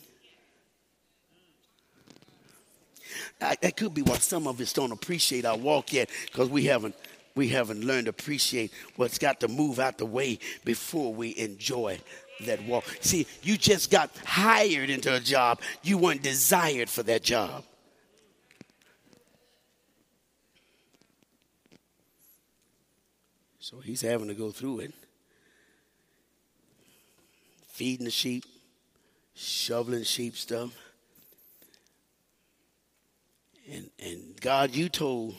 That could be why some of us don't appreciate our walk yet because we haven't we haven't learned to appreciate what's got to move out the way before we enjoy that walk. See, you just got hired into a job, you weren't desired for that job. So he's having to go through it. Feeding the sheep, shoveling sheep stuff. And, and God, you told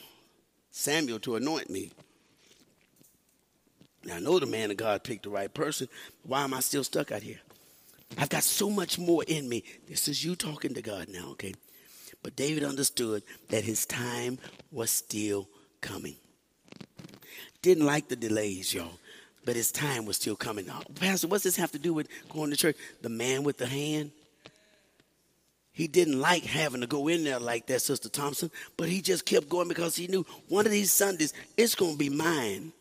Samuel to anoint me. Now, I know the man of God picked the right person. Why am I still stuck out here? I've got so much more in me. This is you talking to God now, okay? But David understood that his time was still coming. Didn't like the delays, y'all, but his time was still coming. Oh, Pastor, what's this have to do with going to church? The man with the hand? He didn't like having to go in there like that, Sister Thompson, but he just kept going because he knew one of these Sundays it's going to be mine.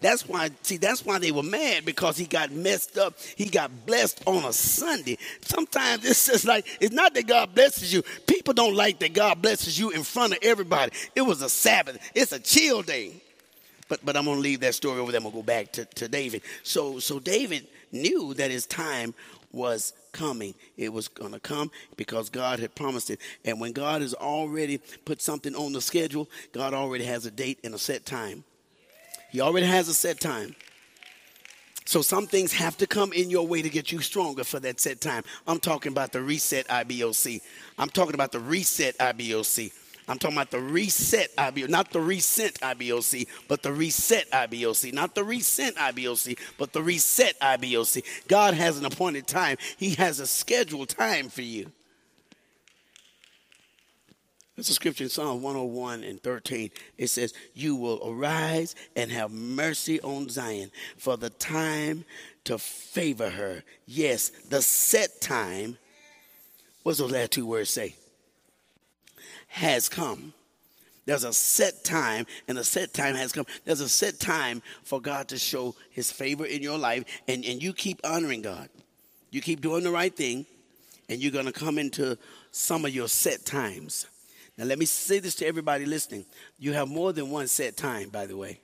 That's why, see, that's why they were mad because he got messed up. He got blessed on a Sunday. Sometimes it's just like, it's not that God blesses you. People don't like that God blesses you in front of everybody. It was a Sabbath, it's a chill day. But, but I'm going to leave that story over there. I'm going to go back to, to David. So, so David knew that his time was coming. It was going to come because God had promised it. And when God has already put something on the schedule, God already has a date and a set time. He already has a set time. So some things have to come in your way to get you stronger for that set time. I'm talking about the reset IBOC. I'm talking about the reset IBOC. I'm talking about the reset IBOC, not the recent IBOC, but the reset IBOC. Not the recent IBOC, but the reset IBOC. God has an appointed time, He has a scheduled time for you. That's a scripture in Psalm 101 and 13. It says, You will arise and have mercy on Zion for the time to favor her. Yes, the set time. What's those last two words say? Has come. There's a set time, and a set time has come. There's a set time for God to show his favor in your life, and, and you keep honoring God. You keep doing the right thing, and you're going to come into some of your set times. Now, let me say this to everybody listening. You have more than one set time, by the way.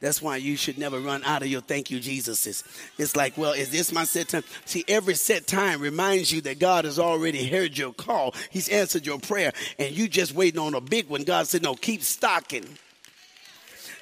That's why you should never run out of your thank you, Jesuses. It's like, well, is this my set time? See, every set time reminds you that God has already heard your call. He's answered your prayer, and you just waiting on a big one. God said, no, keep stocking.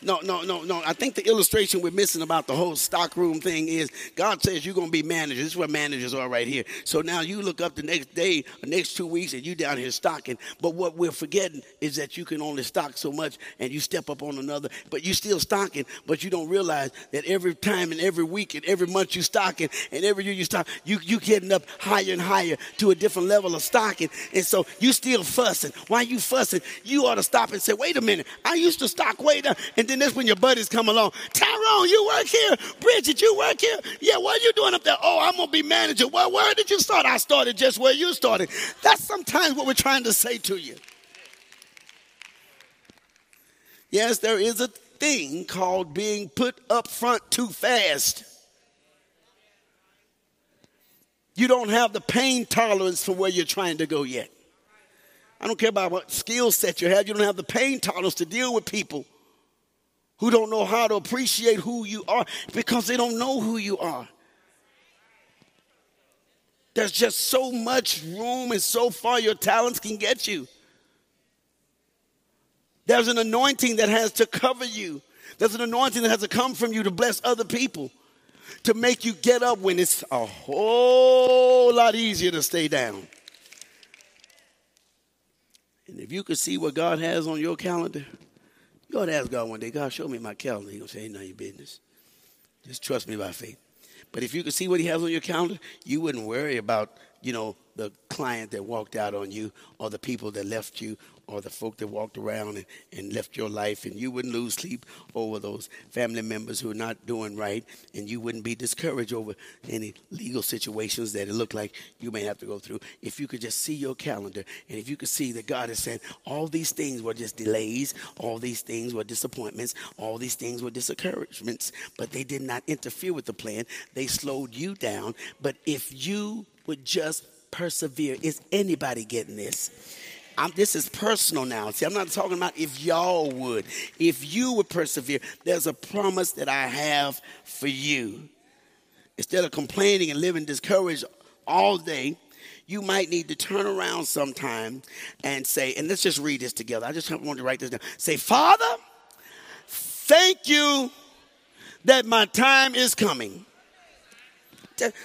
No, no, no, no. I think the illustration we're missing about the whole stockroom thing is God says you're going to be managers. This is where managers are right here. So now you look up the next day, the next two weeks, and you down here stocking. But what we're forgetting is that you can only stock so much, and you step up on another. But you still stocking, but you don't realize that every time and every week and every month you stocking, and every year you stock, you you getting up higher and higher to a different level of stocking. And so you still fussing. Why you fussing? You ought to stop and say, wait a minute. I used to stock way down. And then that's when your buddies come along. Tyrone, you work here. Bridget, you work here. Yeah, what are you doing up there? Oh, I'm gonna be manager. Well, where did you start? I started just where you started. That's sometimes what we're trying to say to you. Yes, there is a thing called being put up front too fast. You don't have the pain tolerance for where you're trying to go yet. I don't care about what skill set you have. You don't have the pain tolerance to deal with people who don't know how to appreciate who you are because they don't know who you are. There's just so much room and so far your talents can get you. There's an anointing that has to cover you. There's an anointing that has to come from you to bless other people, to make you get up when it's a whole lot easier to stay down. And if you could see what God has on your calendar, you ought to ask God one day, God, show me my calendar. He's going to say, ain't none of your business. Just trust me by faith. But if you could see what he has on your calendar, you wouldn't worry about, you know, the client that walked out on you or the people that left you or the folk that walked around and, and left your life, and you wouldn't lose sleep over those family members who are not doing right, and you wouldn't be discouraged over any legal situations that it looked like you may have to go through. If you could just see your calendar, and if you could see that God has said all these things were just delays, all these things were disappointments, all these things were discouragements, but they did not interfere with the plan. They slowed you down. But if you would just persevere, is anybody getting this? I'm, this is personal now. See, I'm not talking about if y'all would. If you would persevere, there's a promise that I have for you. Instead of complaining and living discouraged all day, you might need to turn around sometime and say, and let's just read this together. I just want to write this down. Say, Father, thank you that my time is coming.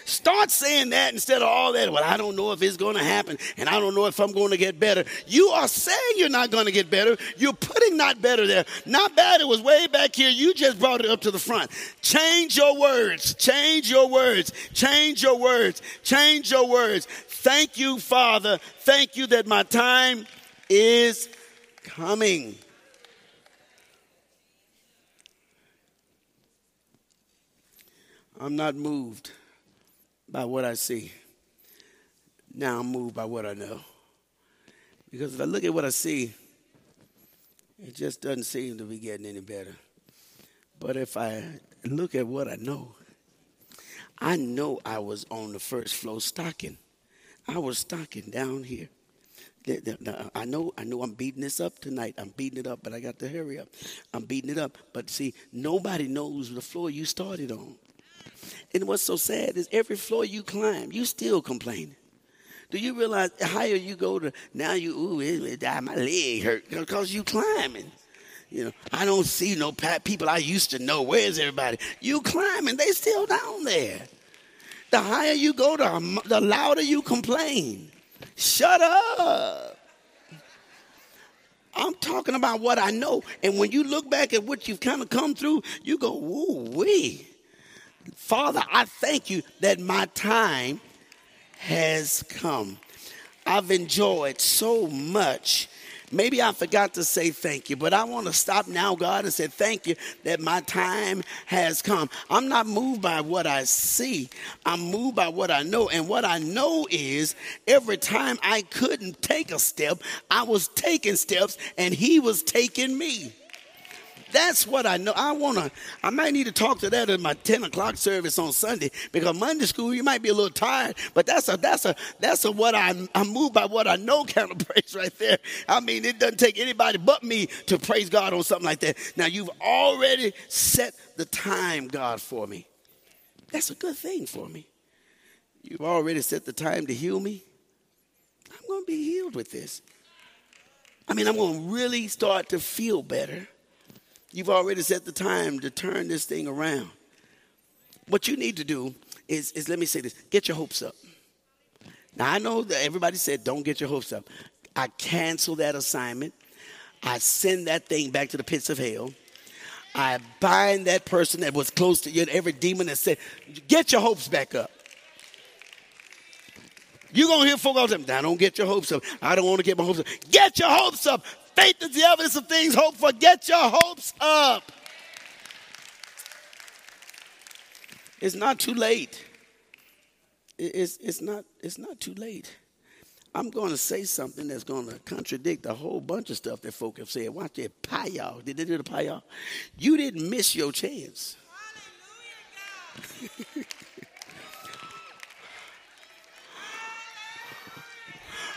Start saying that instead of all that. Well, I don't know if it's going to happen, and I don't know if I'm going to get better. You are saying you're not going to get better. You're putting not better there. Not bad. It was way back here. You just brought it up to the front. Change your words. Change your words. Change your words. Change your words. Thank you, Father. Thank you that my time is coming. I'm not moved by what I see. Now I'm moved by what I know. Because if I look at what I see, it just doesn't seem to be getting any better. But if I look at what I know, I know I was on the first floor stocking. I was stocking down here. Uh, I know, I know I'm beating this up tonight. I'm beating it up, but I got to hurry up. I'm beating it up. But see, nobody knows the floor you started on. And what's so sad is every floor you climb, you still complaining. Do you realize the higher you go to now you ooh it, it, ah, my leg hurt because you climbing. You know, I don't see no people I used to know. Where's everybody? You climbing, they still down there. The higher you go, the, the louder you complain. Shut up. I'm talking about what I know. And when you look back at what you've kind of come through, you go, ooh, wee. Father, I thank you that my time has come. I've enjoyed so much. Maybe I forgot to say thank you, but I want to stop now, God, and say thank you that my time has come. I'm not moved by what I see, I'm moved by what I know. And what I know is every time I couldn't take a step, I was taking steps, and He was taking me. That's what I know. I want to, I might need to talk to that in my 10 o'clock service on Sunday because Monday school, you might be a little tired, but that's a, that's a, that's a what I'm, I'm moved by what I know kind of praise right there. I mean, it doesn't take anybody but me to praise God on something like that. Now, you've already set the time, God, for me. That's a good thing for me. You've already set the time to heal me. I'm going to be healed with this. I mean, I'm going to really start to feel better. You've already set the time to turn this thing around. What you need to do is, is let me say this get your hopes up. Now, I know that everybody said don't get your hopes up. I cancel that assignment. I send that thing back to the pits of hell. I bind that person that was close to you, every demon that said, get your hopes back up. You're going to hear folk all the time, don't get your hopes up. I don't want to get my hopes up. Get your hopes up. Faith is the evidence of things hoped for. Get your hopes up. It's not too late. It's, it's, not, it's not too late. I'm going to say something that's going to contradict a whole bunch of stuff that folk have said. Watch it. Pie y'all. Did they do the pie y'all? You didn't miss your chance.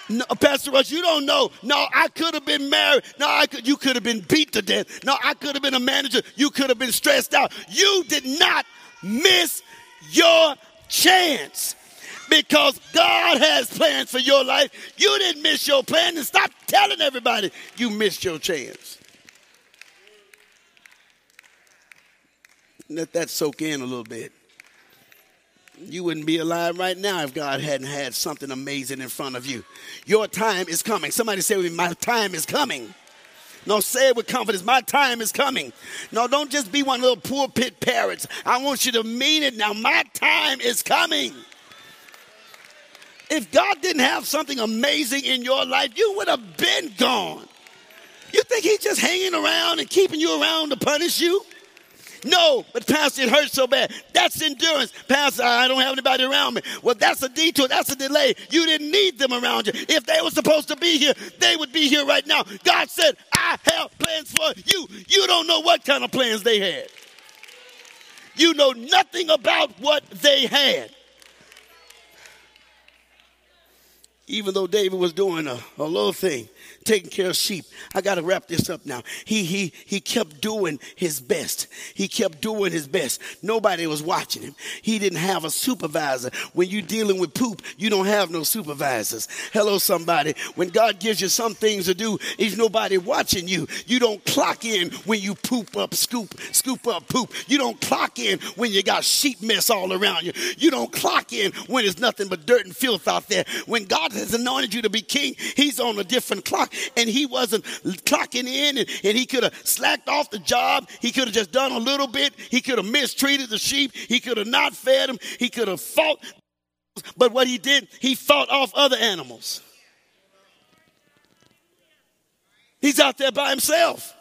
No, Pastor Rush, you don't know. No, I could have been married. No, I could. You could have been beat to death. No, I could have been a manager. You could have been stressed out. You did not miss your chance because God has plans for your life. You didn't miss your plan, and stop telling everybody you missed your chance. Let that soak in a little bit. You wouldn't be alive right now if God hadn't had something amazing in front of you. Your time is coming. Somebody say with me, My time is coming. No, say it with confidence. My time is coming. No, don't just be one little pulpit parrots. I want you to mean it now. My time is coming. If God didn't have something amazing in your life, you would have been gone. You think He's just hanging around and keeping you around to punish you? No, but Pastor, it hurts so bad. That's endurance. Pastor, I don't have anybody around me. Well, that's a detour. That's a delay. You didn't need them around you. If they were supposed to be here, they would be here right now. God said, I have plans for you. You don't know what kind of plans they had. You know nothing about what they had. even though David was doing a, a little thing, taking care of sheep. I got to wrap this up now. He, he, he kept doing his best. He kept doing his best. Nobody was watching him. He didn't have a supervisor. When you're dealing with poop, you don't have no supervisors. Hello, somebody. When God gives you some things to do, there's nobody watching you. You don't clock in when you poop up, scoop, scoop up poop. You don't clock in when you got sheep mess all around you. You don't clock in when there's nothing but dirt and filth out there. When God has anointed you to be king, he's on a different clock and he wasn't clocking in and, and he could have slacked off the job. He could have just done a little bit. He could have mistreated the sheep. He could have not fed them. He could have fought. But what he did, he fought off other animals. He's out there by himself.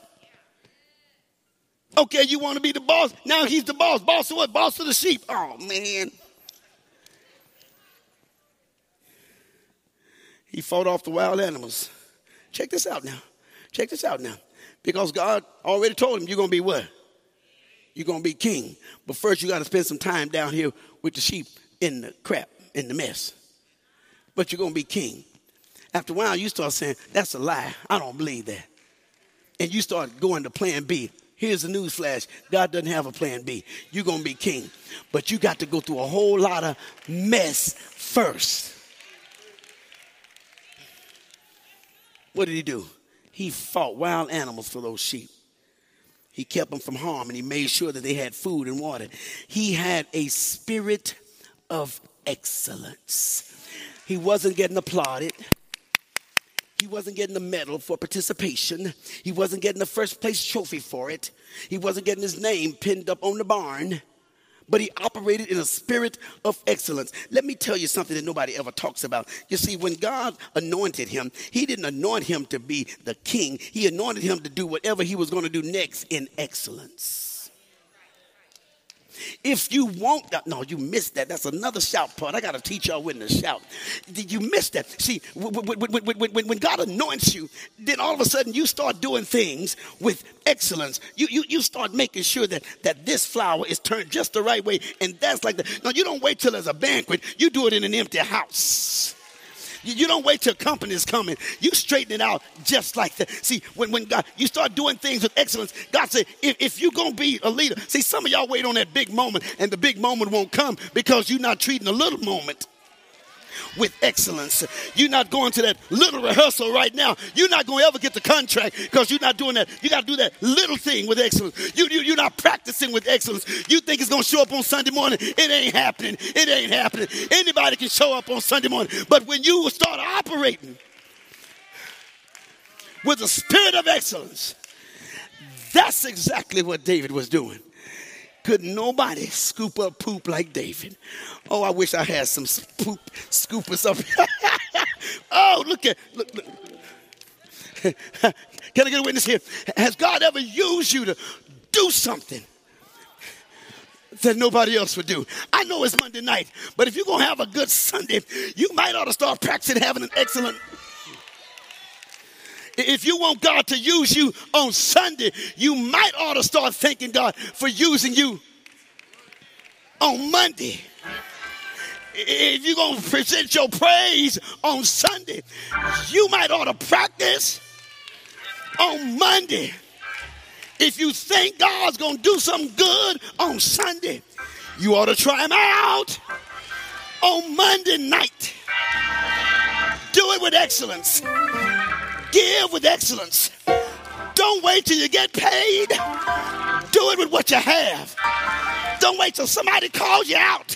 Okay, you want to be the boss? Now he's the boss. Boss of what? Boss of the sheep. Oh, man. He fought off the wild animals. Check this out now. Check this out now. Because God already told him, you're going to be what? You're going to be king. But first, you got to spend some time down here with the sheep in the crap, in the mess. But you're going to be king. After a while, you start saying, that's a lie. I don't believe that. And you start going to plan B. Here's the news flash God doesn't have a plan B. You're going to be king. But you got to go through a whole lot of mess first. What did he do? He fought wild animals for those sheep. He kept them from harm and he made sure that they had food and water. He had a spirit of excellence. He wasn't getting applauded. He wasn't getting a medal for participation. He wasn't getting the first place trophy for it. He wasn't getting his name pinned up on the barn but he operated in a spirit of excellence. Let me tell you something that nobody ever talks about. You see, when God anointed him, he didn't anoint him to be the king, he anointed him to do whatever he was going to do next in excellence. If you that, no, you missed that. That's another shout part. I got to teach y'all when to shout. Did you miss that? See, when, when, when, when, God anoints you, then all of a sudden you start doing things with excellence. You, you, you start making sure that, that this flower is turned just the right way. And that's like the, no, you don't wait till there's a banquet. You do it in an empty house. You don't wait till company's coming. You straighten it out just like that. See, when, when God, you start doing things with excellence, God said, if, if you're going to be a leader, see, some of y'all wait on that big moment and the big moment won't come because you're not treating the little moment with excellence. You're not going to that little rehearsal right now. You're not going to ever get the contract because you're not doing that. You got to do that little thing with excellence. You, you, you're not practicing with excellence. You think it's going to show up on Sunday morning. It ain't happening. It ain't happening. Anybody can show up on Sunday morning. But when you start operating with a spirit of excellence, that's exactly what David was doing. Could nobody scoop up poop like David? Oh, I wish I had some poop scoopers up. Here. Oh, look at look, look. Can I get a witness here? Has God ever used you to do something that nobody else would do? I know it's Monday night, but if you're gonna have a good Sunday, you might ought to start practicing having an excellent if you want God to use you on Sunday, you might ought to start thanking God for using you on Monday. If you're going to present your praise on Sunday, you might ought to practice on Monday. If you think God's going to do something good on Sunday, you ought to try him out on Monday night. Do it with excellence. Give with excellence. Don't wait till you get paid. Do it with what you have. Don't wait till somebody calls you out.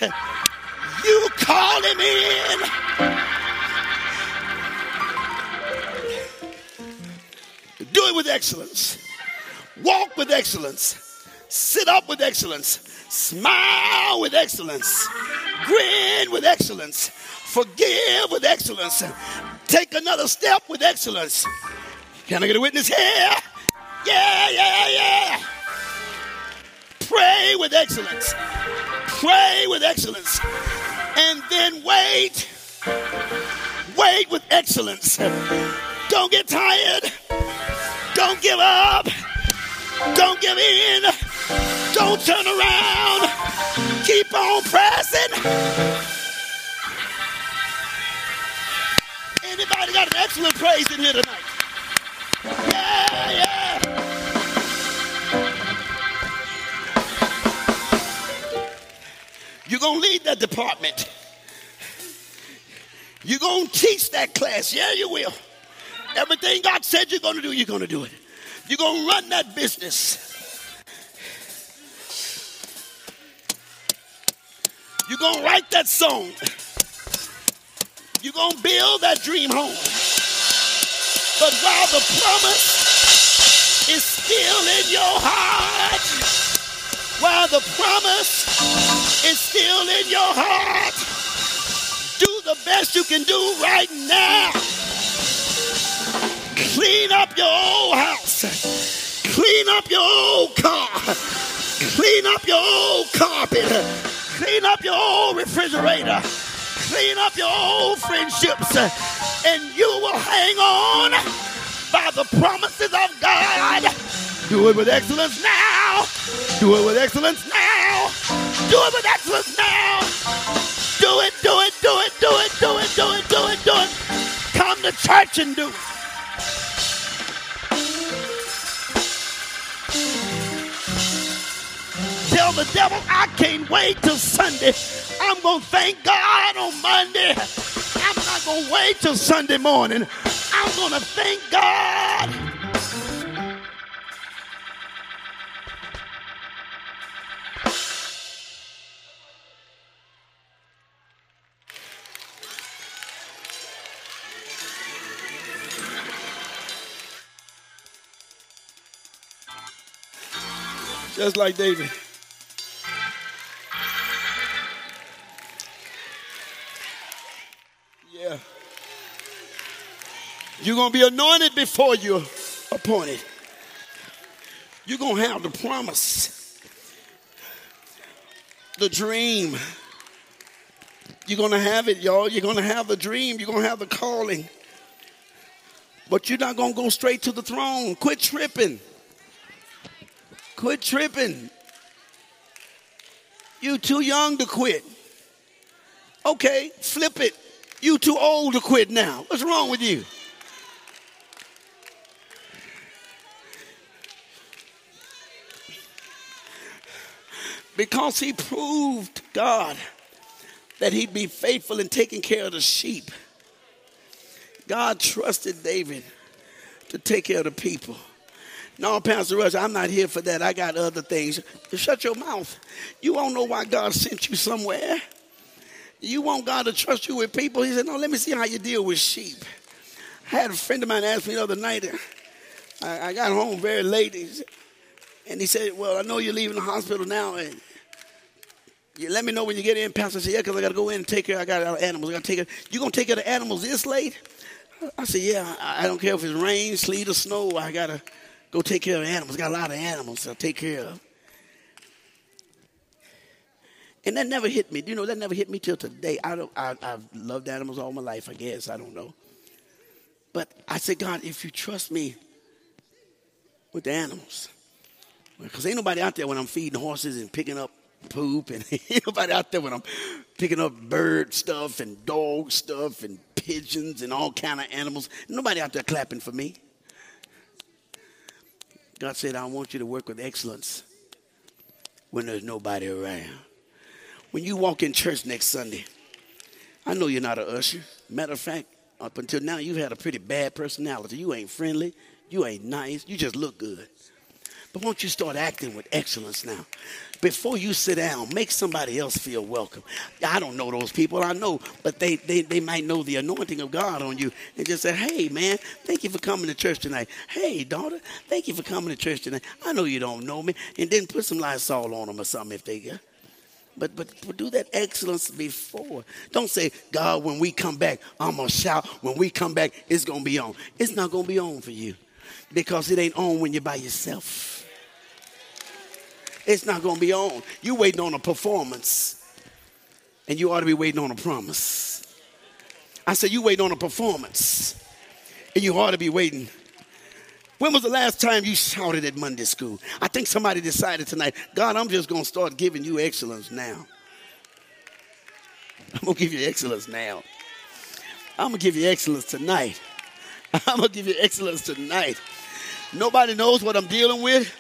You call him in. Do it with excellence. Walk with excellence. Sit up with excellence. Smile with excellence. Grin with excellence. Forgive with excellence. Take another step with excellence. Can I get a witness here? Yeah, yeah, yeah. Pray with excellence. Pray with excellence. And then wait. Wait with excellence. Don't get tired. Don't give up. Don't give in. Don't turn around. Keep on pressing. Anybody got an excellent praise in here tonight? Yeah, yeah. You're going to lead that department. You're going to teach that class. Yeah, you will. Everything God said you're going to do, you're going to do it. You're going to run that business. You're going to write that song. You're going to build that dream home. But while the promise is still in your heart, while the promise is still in your heart, do the best you can do right now. Clean up your old house. Clean up your old car. Clean up your old carpet. Clean up your old refrigerator. Clean up your old friendships. Uh, and you will hang on by the promises of God. Do it with excellence now. Do it with excellence now. Do it with excellence now. Do it, do it, do it, do it, do it, do it, do it, do it. Come to church and do it. Tell the devil I can't wait till Sunday. I'm going to thank God on Monday. I'm not going to wait till Sunday morning. I'm going to thank God. Just like David. You're going to be anointed before you're appointed. You're going to have the promise, the dream. You're going to have it, y'all. You're going to have the dream. You're going to have the calling. But you're not going to go straight to the throne. Quit tripping. Quit tripping. You too young to quit. Okay, flip it. You too old to quit now. What's wrong with you? Because he proved God that he'd be faithful in taking care of the sheep. God trusted David to take care of the people. No, Pastor Rush, I'm not here for that. I got other things. Shut your mouth. You won't know why God sent you somewhere. You want God to trust you with people? He said, No, let me see how you deal with sheep. I had a friend of mine ask me the other night, I, I got home very late, and he said, Well, I know you're leaving the hospital now, and let me know when you get in, Pastor. I said, Yeah, because I got to go in and take care. I got animals. I got to take care. You going to take care of the animals this late? I said, Yeah, I don't care if it's rain, sleet, or snow. I got to go take care of animals. Got a lot of animals to take care of. And that never hit me. Do you know, that never hit me till today. I don't, I, I've loved animals all my life, I guess. I don't know. But I said, God, if you trust me with the animals, because ain't nobody out there when I'm feeding horses and picking up poop, and nobody out there when I'm picking up bird stuff and dog stuff and pigeons and all kind of animals. Nobody out there clapping for me. God said, I want you to work with excellence when there's nobody around. When you walk in church next Sunday, I know you're not an usher. Matter of fact, up until now, you've had a pretty bad personality. You ain't friendly. You ain't nice. You just look good. But won't you start acting with excellence now? Before you sit down, make somebody else feel welcome. I don't know those people, I know, but they, they, they might know the anointing of God on you and just say, hey, man, thank you for coming to church tonight. Hey, daughter, thank you for coming to church tonight. I know you don't know me. And then put some Lysol on them or something if they get. But, but, but do that excellence before. Don't say, God, when we come back, I'm going to shout. When we come back, it's going to be on. It's not going to be on for you because it ain't on when you're by yourself. It's not going to be on. You waiting on a performance, and you ought to be waiting on a promise. I said, you waiting on a performance, and you ought to be waiting. When was the last time you shouted at Monday school? I think somebody decided tonight, God, I'm just going to start giving you excellence now. I'm going to give you excellence now. I'm going to give you excellence tonight. I'm going to give you excellence tonight. Nobody knows what I'm dealing with.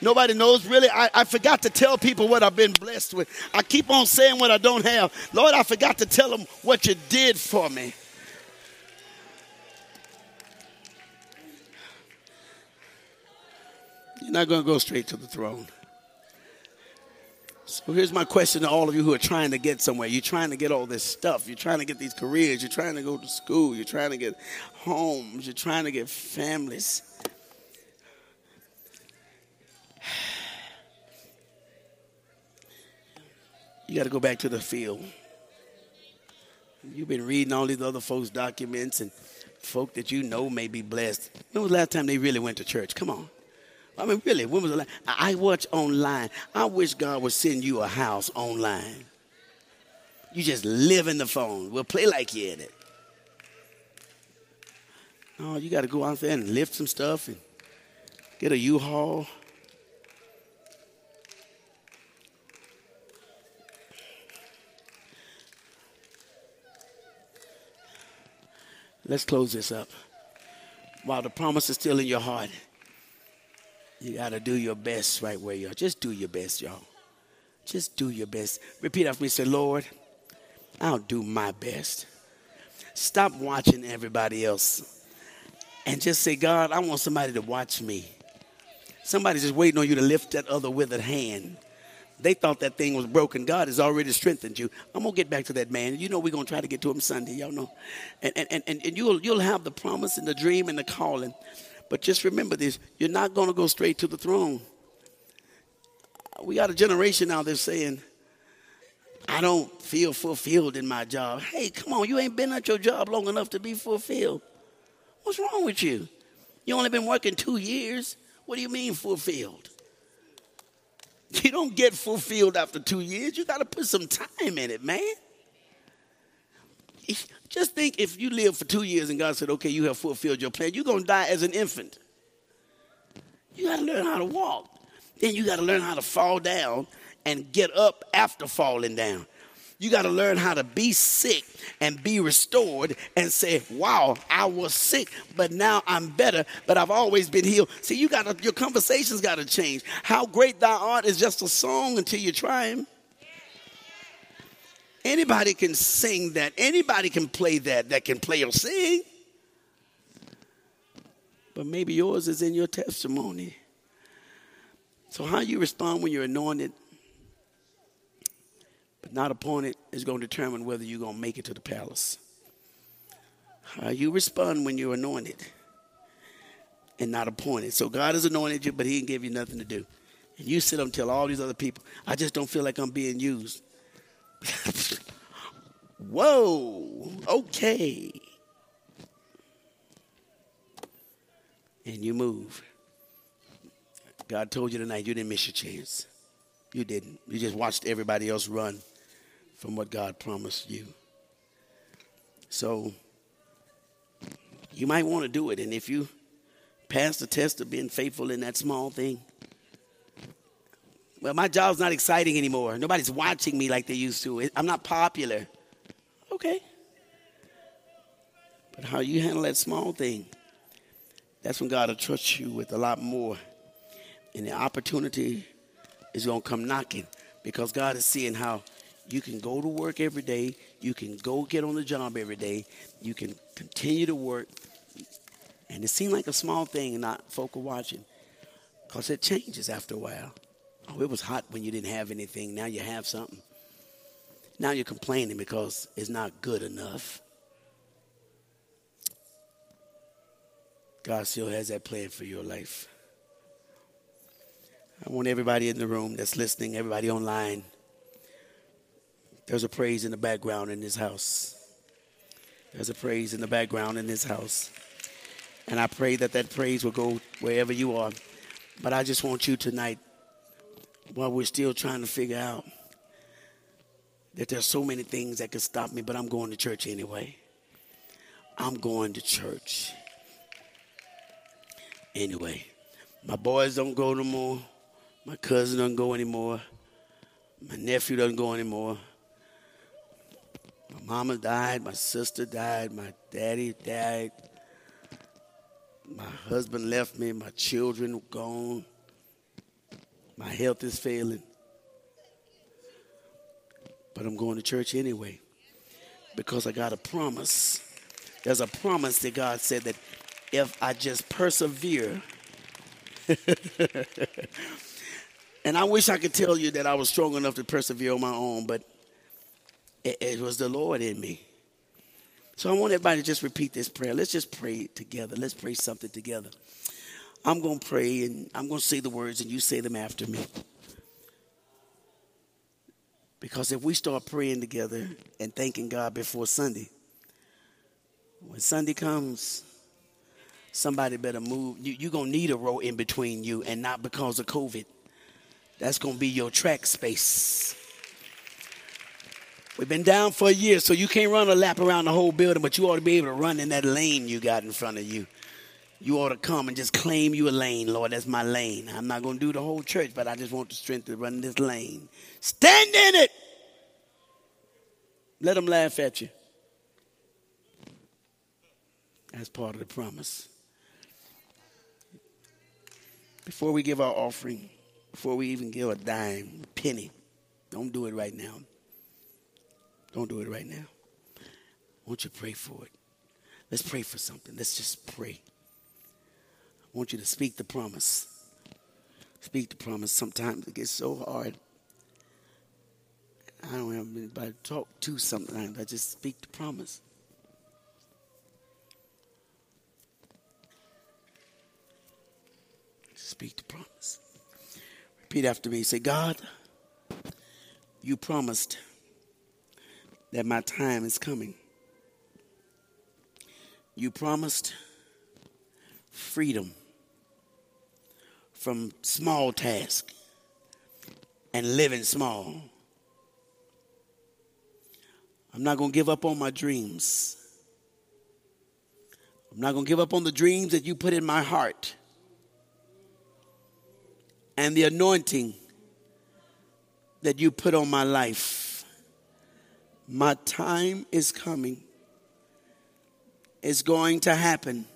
Nobody knows really. I, I forgot to tell people what I've been blessed with. I keep on saying what I don't have. Lord, I forgot to tell them what you did for me. You're not going to go straight to the throne. So here's my question to all of you who are trying to get somewhere. You're trying to get all this stuff. You're trying to get these careers. You're trying to go to school. You're trying to get homes. You're trying to get families. You got to go back to the field. You've been reading all these other folks' documents and folk that you know may be blessed. When was the last time they really went to church? Come on. I mean, really, when was the last? I watch online. I wish God would send you a house online. You just live in the phone. We'll play like you in it. No, you got to go out there and lift some stuff and get a U-Haul. Let's close this up. While the promise is still in your heart, you got to do your best right where you are. Just do your best, y'all. Just do your best. Repeat after me. Say, Lord, I'll do my best. Stop watching everybody else and just say, God, I want somebody to watch me. Somebody's just waiting on you to lift that other withered hand. They thought that thing was broken. God has already strengthened you. I'm gonna get back to that man. You know we're gonna try to get to him Sunday. Y'all know, and and and, and you'll you'll have the promise and the dream and the calling. But just remember this: you're not gonna go straight to the throne. We got a generation out there saying, "I don't feel fulfilled in my job." Hey, come on, you ain't been at your job long enough to be fulfilled. What's wrong with you? You only been working two years. What do you mean fulfilled? You don't get fulfilled after two years. You got to put some time in it, man. Just think if you live for two years and God said, okay, you have fulfilled your plan, you're going to die as an infant. You got to learn how to walk. Then you got to learn how to fall down and get up after falling down. You got to learn how to be sick and be restored and say, wow, I was sick, but now I'm better, but I've always been healed. See, you got to, your conversations got to change. How great thou art is just a song until you try him. Anybody can sing that. Anybody can play that, that can play or sing. But maybe yours is in your testimony. So, how you respond when you're anointed not appointed is going to determine whether you're going to make it to the palace. How you respond when you're anointed and not appointed. So God has anointed you, but He didn't give you nothing to do. And you sit up and tell all these other people, I just don't feel like I'm being used. Whoa, okay. And you move. God told you tonight you didn't miss your chance. You didn't. You just watched everybody else run from what God promised you. So you might want to do it. And if you pass the test of being faithful in that small thing, well, my job's not exciting anymore. Nobody's watching me like they used to. I'm not popular. Okay. But how you handle that small thing, that's when God will trust you with a lot more. And the opportunity is going to come knocking because God is seeing how you can go to work every day. You can go get on the job every day. You can continue to work. And it seemed like a small thing and not folk are watching because it changes after a while. Oh, it was hot when you didn't have anything. Now you have something. Now you're complaining because it's not good enough. God still has that plan for your life. I want everybody in the room that's listening, everybody online. There's a praise in the background in this house. There's a praise in the background in this house. And I pray that that praise will go wherever you are. But I just want you tonight, while we're still trying to figure out that there's so many things that could stop me, but I'm going to church anyway. I'm going to church. Anyway, my boys don't go no more. My cousin doesn't go anymore. My nephew doesn't go anymore. My mama died, my sister died, my Daddy died. My husband left me. My children gone. My health is failing. But I'm going to church anyway because I got a promise. There's a promise that God said that if I just persevere, and I wish I could tell you that I was strong enough to persevere on my own, but it, it was the Lord in me. So I want everybody to just repeat this prayer. Let's just pray together. Let's pray something together. I'm going to pray and I'm going to say the words and you say them after me. Because if we start praying together and thanking God before Sunday, when Sunday comes, somebody better move. You, you're going to need a row in between you and not because of COVID. That's going to be your track space. We've been down for a year, so you can't run a lap around the whole building, but you ought to be able to run in that lane you got in front of you. You ought to come and just claim you a lane, Lord. That's my lane. I'm not going to do the whole church, but I just want the strength to run this lane. Stand in it. Let them laugh at you. That's part of the promise. Before we give our offering, before we even give a dime, a penny, don't do it right now. Don't do it right now. Won't you pray for it? Let's pray for something. Let's just pray. I want you to speak the promise. Speak the promise. Sometimes it gets so hard. I don't have anybody to talk to sometimes. I just speak the promise. Speak the promise. Repeat after me. Say, God, you promised that my time is coming. You promised freedom from small tasks and living small. I'm not going to give up on my dreams. I'm not going to give up on the dreams that you put in my heart and the anointing that you put on my life. My time is coming. It's going to happen.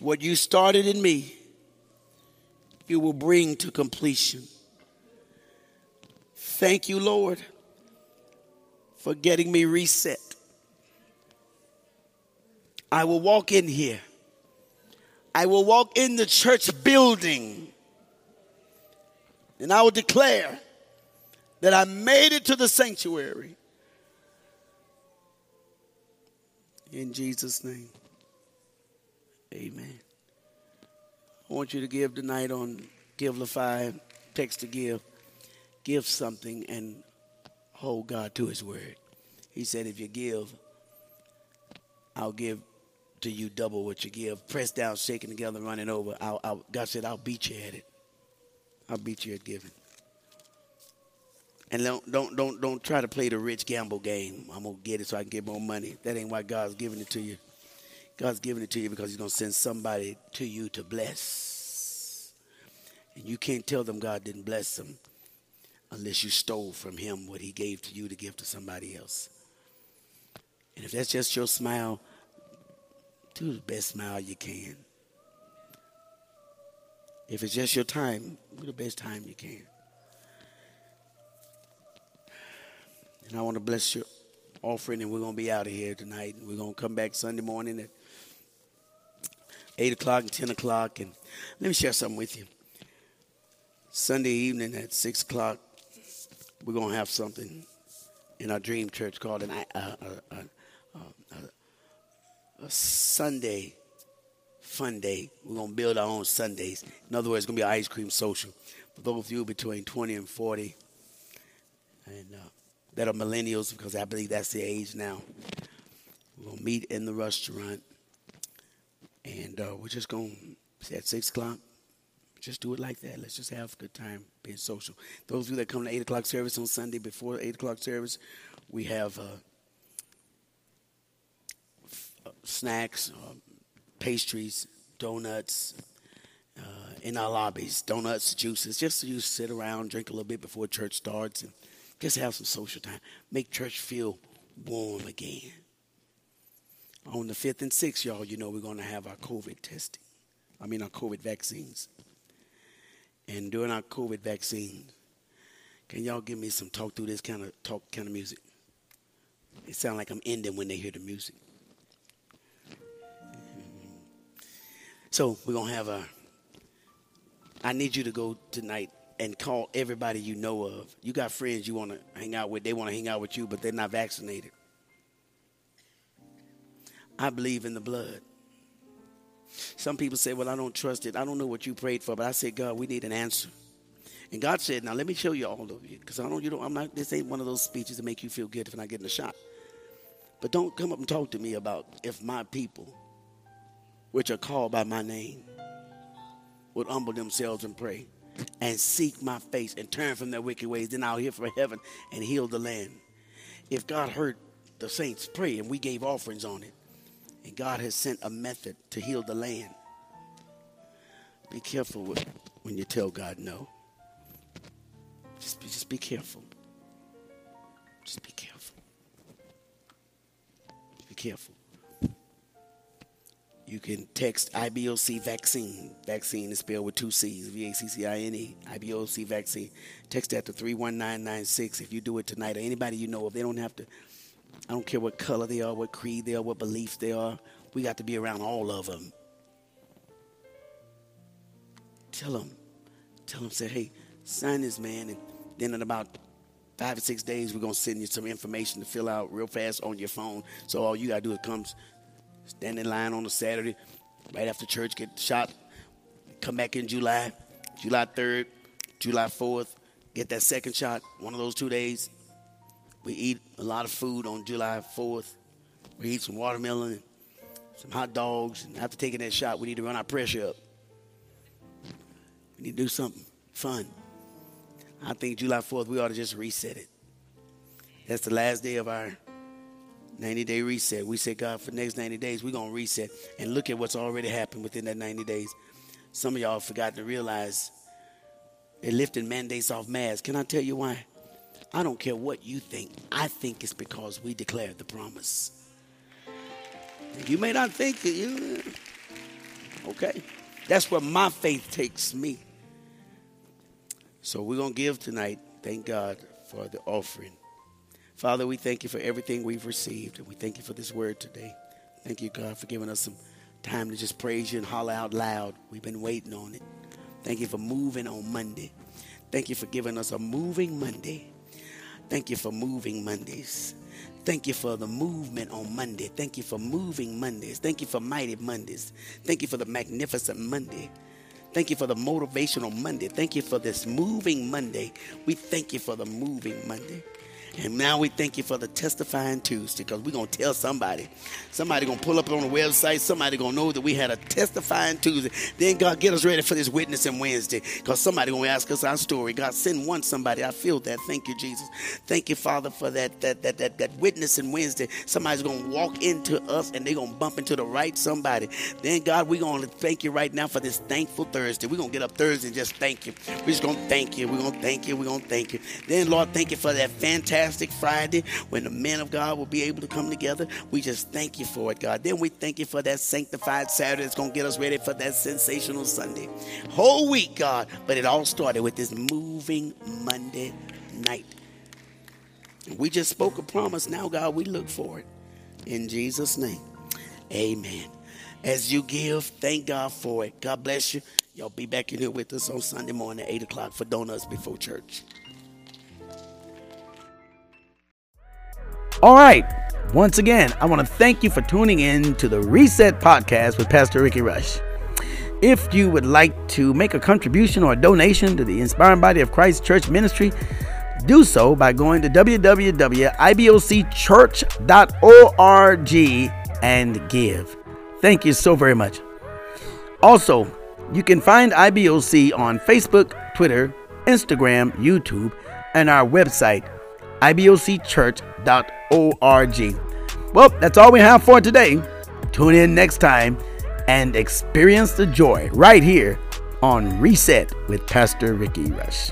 What you started in me, you will bring to completion. Thank you, Lord, for getting me reset. I will walk in here. I will walk in the church building. And I will declare that I made it to the sanctuary. In Jesus' name. Amen. I want you to give tonight on Givelify, text to give. Give something and hold God to his word. He said, if you give, I'll give to you double what you give. Press down, shaking together, running over. I'll, I'll, God said, I'll beat you at it. I'll beat you at giving. And don't don't don't don't try to play the rich gamble game. I'm gonna get it so I can get more money. That ain't why God's giving it to you. God's giving it to you because He's gonna send somebody to you to bless. And you can't tell them God didn't bless them unless you stole from Him what He gave to you to give to somebody else. And if that's just your smile, do the best smile you can. If it's just your time, do the best time you can. And I want to bless your offering, and we're going to be out of here tonight. We're going to come back Sunday morning at 8 o'clock and 10 o'clock. And let me share something with you. Sunday evening at 6 o'clock, we're going to have something in our dream church called an, uh, uh, uh, a Sunday fun day. We're going to build our own Sundays. In other words, it's going to be an ice cream social. For those of you between 20 and 40, and uh, that are millennials, because I believe that's the age now. We'll meet in the restaurant, and uh, we're just going to, say at 6 o'clock, just do it like that. Let's just have a good time being social. Those of you that come to 8 o'clock service on Sunday, before 8 o'clock service, we have uh, f- uh, snacks, uh, pastries, donuts, uh, in our lobbies, donuts, juices, just so you sit around, drink a little bit before church starts, and just have some social time. Make church feel warm again. On the 5th and 6th, y'all, you know we're going to have our COVID testing. I mean, our COVID vaccines. And during our COVID vaccine, can y'all give me some talk through this kind of talk kind of music? It sounds like I'm ending when they hear the music. So we're gonna have a. I need you to go tonight and call everybody you know of. You got friends you want to hang out with. They want to hang out with you, but they're not vaccinated. I believe in the blood. Some people say, "Well, I don't trust it. I don't know what you prayed for," but I said, "God, we need an answer." And God said, "Now let me show you all of you, because I don't, you know, I'm not. This ain't one of those speeches that make you feel good if not getting a shot. But don't come up and talk to me about if my people which are called by my name, would humble themselves and pray and seek my face and turn from their wicked ways, then I'll hear from heaven and heal the land. If God heard the saints pray and we gave offerings on it, and God has sent a method to heal the land, be careful with, when you tell God no. Just be, just be careful. Just be careful. Be careful you can text IBOC vaccine. Vaccine is spelled with two C's, V A C C I N E, IBOC vaccine. Text that to 31996 if you do it tonight or anybody you know of. They don't have to, I don't care what color they are, what creed they are, what beliefs they are. We got to be around all of them. Tell them, tell them, say, hey, sign this, man. And then in about five or six days, we're going to send you some information to fill out real fast on your phone. So all you got to do is come stand in line on a Saturday, right after church, get shot, come back in July, July 3rd, July 4th, get that second shot, one of those two days. We eat a lot of food on July 4th. We eat some watermelon, some hot dogs, and after taking that shot, we need to run our pressure up. We need to do something fun. I think July 4th, we ought to just reset it. That's the last day of our 90 day reset. We said, God, for the next 90 days, we're going to reset and look at what's already happened within that 90 days. Some of y'all forgot to realize they're lifting mandates off masks. Can I tell you why? I don't care what you think. I think it's because we declared the promise. You may not think it. You, okay. That's where my faith takes me. So we're going to give tonight. Thank God for the offering. Father, we thank you for everything we've received. And we thank you for this word today. Thank you, God, for giving us some time to just praise you and holler out loud. We've been waiting on it. Thank you for moving on Monday. Thank you for giving us a moving Monday. Thank you for moving Mondays. Thank you for the movement on Monday. Thank you for moving Mondays. Thank you for mighty Mondays. Thank you for the magnificent Monday. Thank you for the motivational Monday. Thank you for this moving Monday. We thank you for the moving Monday. And now we thank you for the testifying Tuesday because we're going to tell somebody. Somebody going to pull up on the website. Somebody going to know that we had a testifying Tuesday. Then God get us ready for this witnessing Wednesday because somebody going to ask us our story. God send one somebody. I feel that. Thank you, Jesus. Thank you, Father, for that that that that, that witnessing Wednesday. Somebody's going to walk into us and they're going to bump into the right somebody. Then God, we're going to thank you right now for this thankful Thursday. We're going to get up Thursday and just thank you. We're just going to thank you. We're going to thank you. We're going to thank you. Then Lord, thank you for that fantastic fantastic Friday when the men of God will be able to come together. We just thank you for it, God. Then we thank you for that sanctified Saturday that's going to get us ready for that sensational Sunday. Whole week, God. But it all started with this moving Monday night. We just spoke a promise. Now, God, we look for it. In Jesus' name, amen. As you give, thank God for it. God bless you. Y'all be back in here with us on Sunday morning, 8 o'clock for Donuts Before Church. All right. Once again, I want to thank you for tuning in to the Reset Podcast with Pastor Ricky Rush. If you would like to make a contribution or a donation to the Inspiring Body of Christ Church Ministry, do so by going to www.ibocchurch.org and give. Thank you so very much. Also, you can find IBOC on Facebook, Twitter, Instagram, YouTube, and our website, ibocchurch.org Well, that's all we have for today. Tune in next time and experience the joy right here on Reset with Pastor Ricky Rush.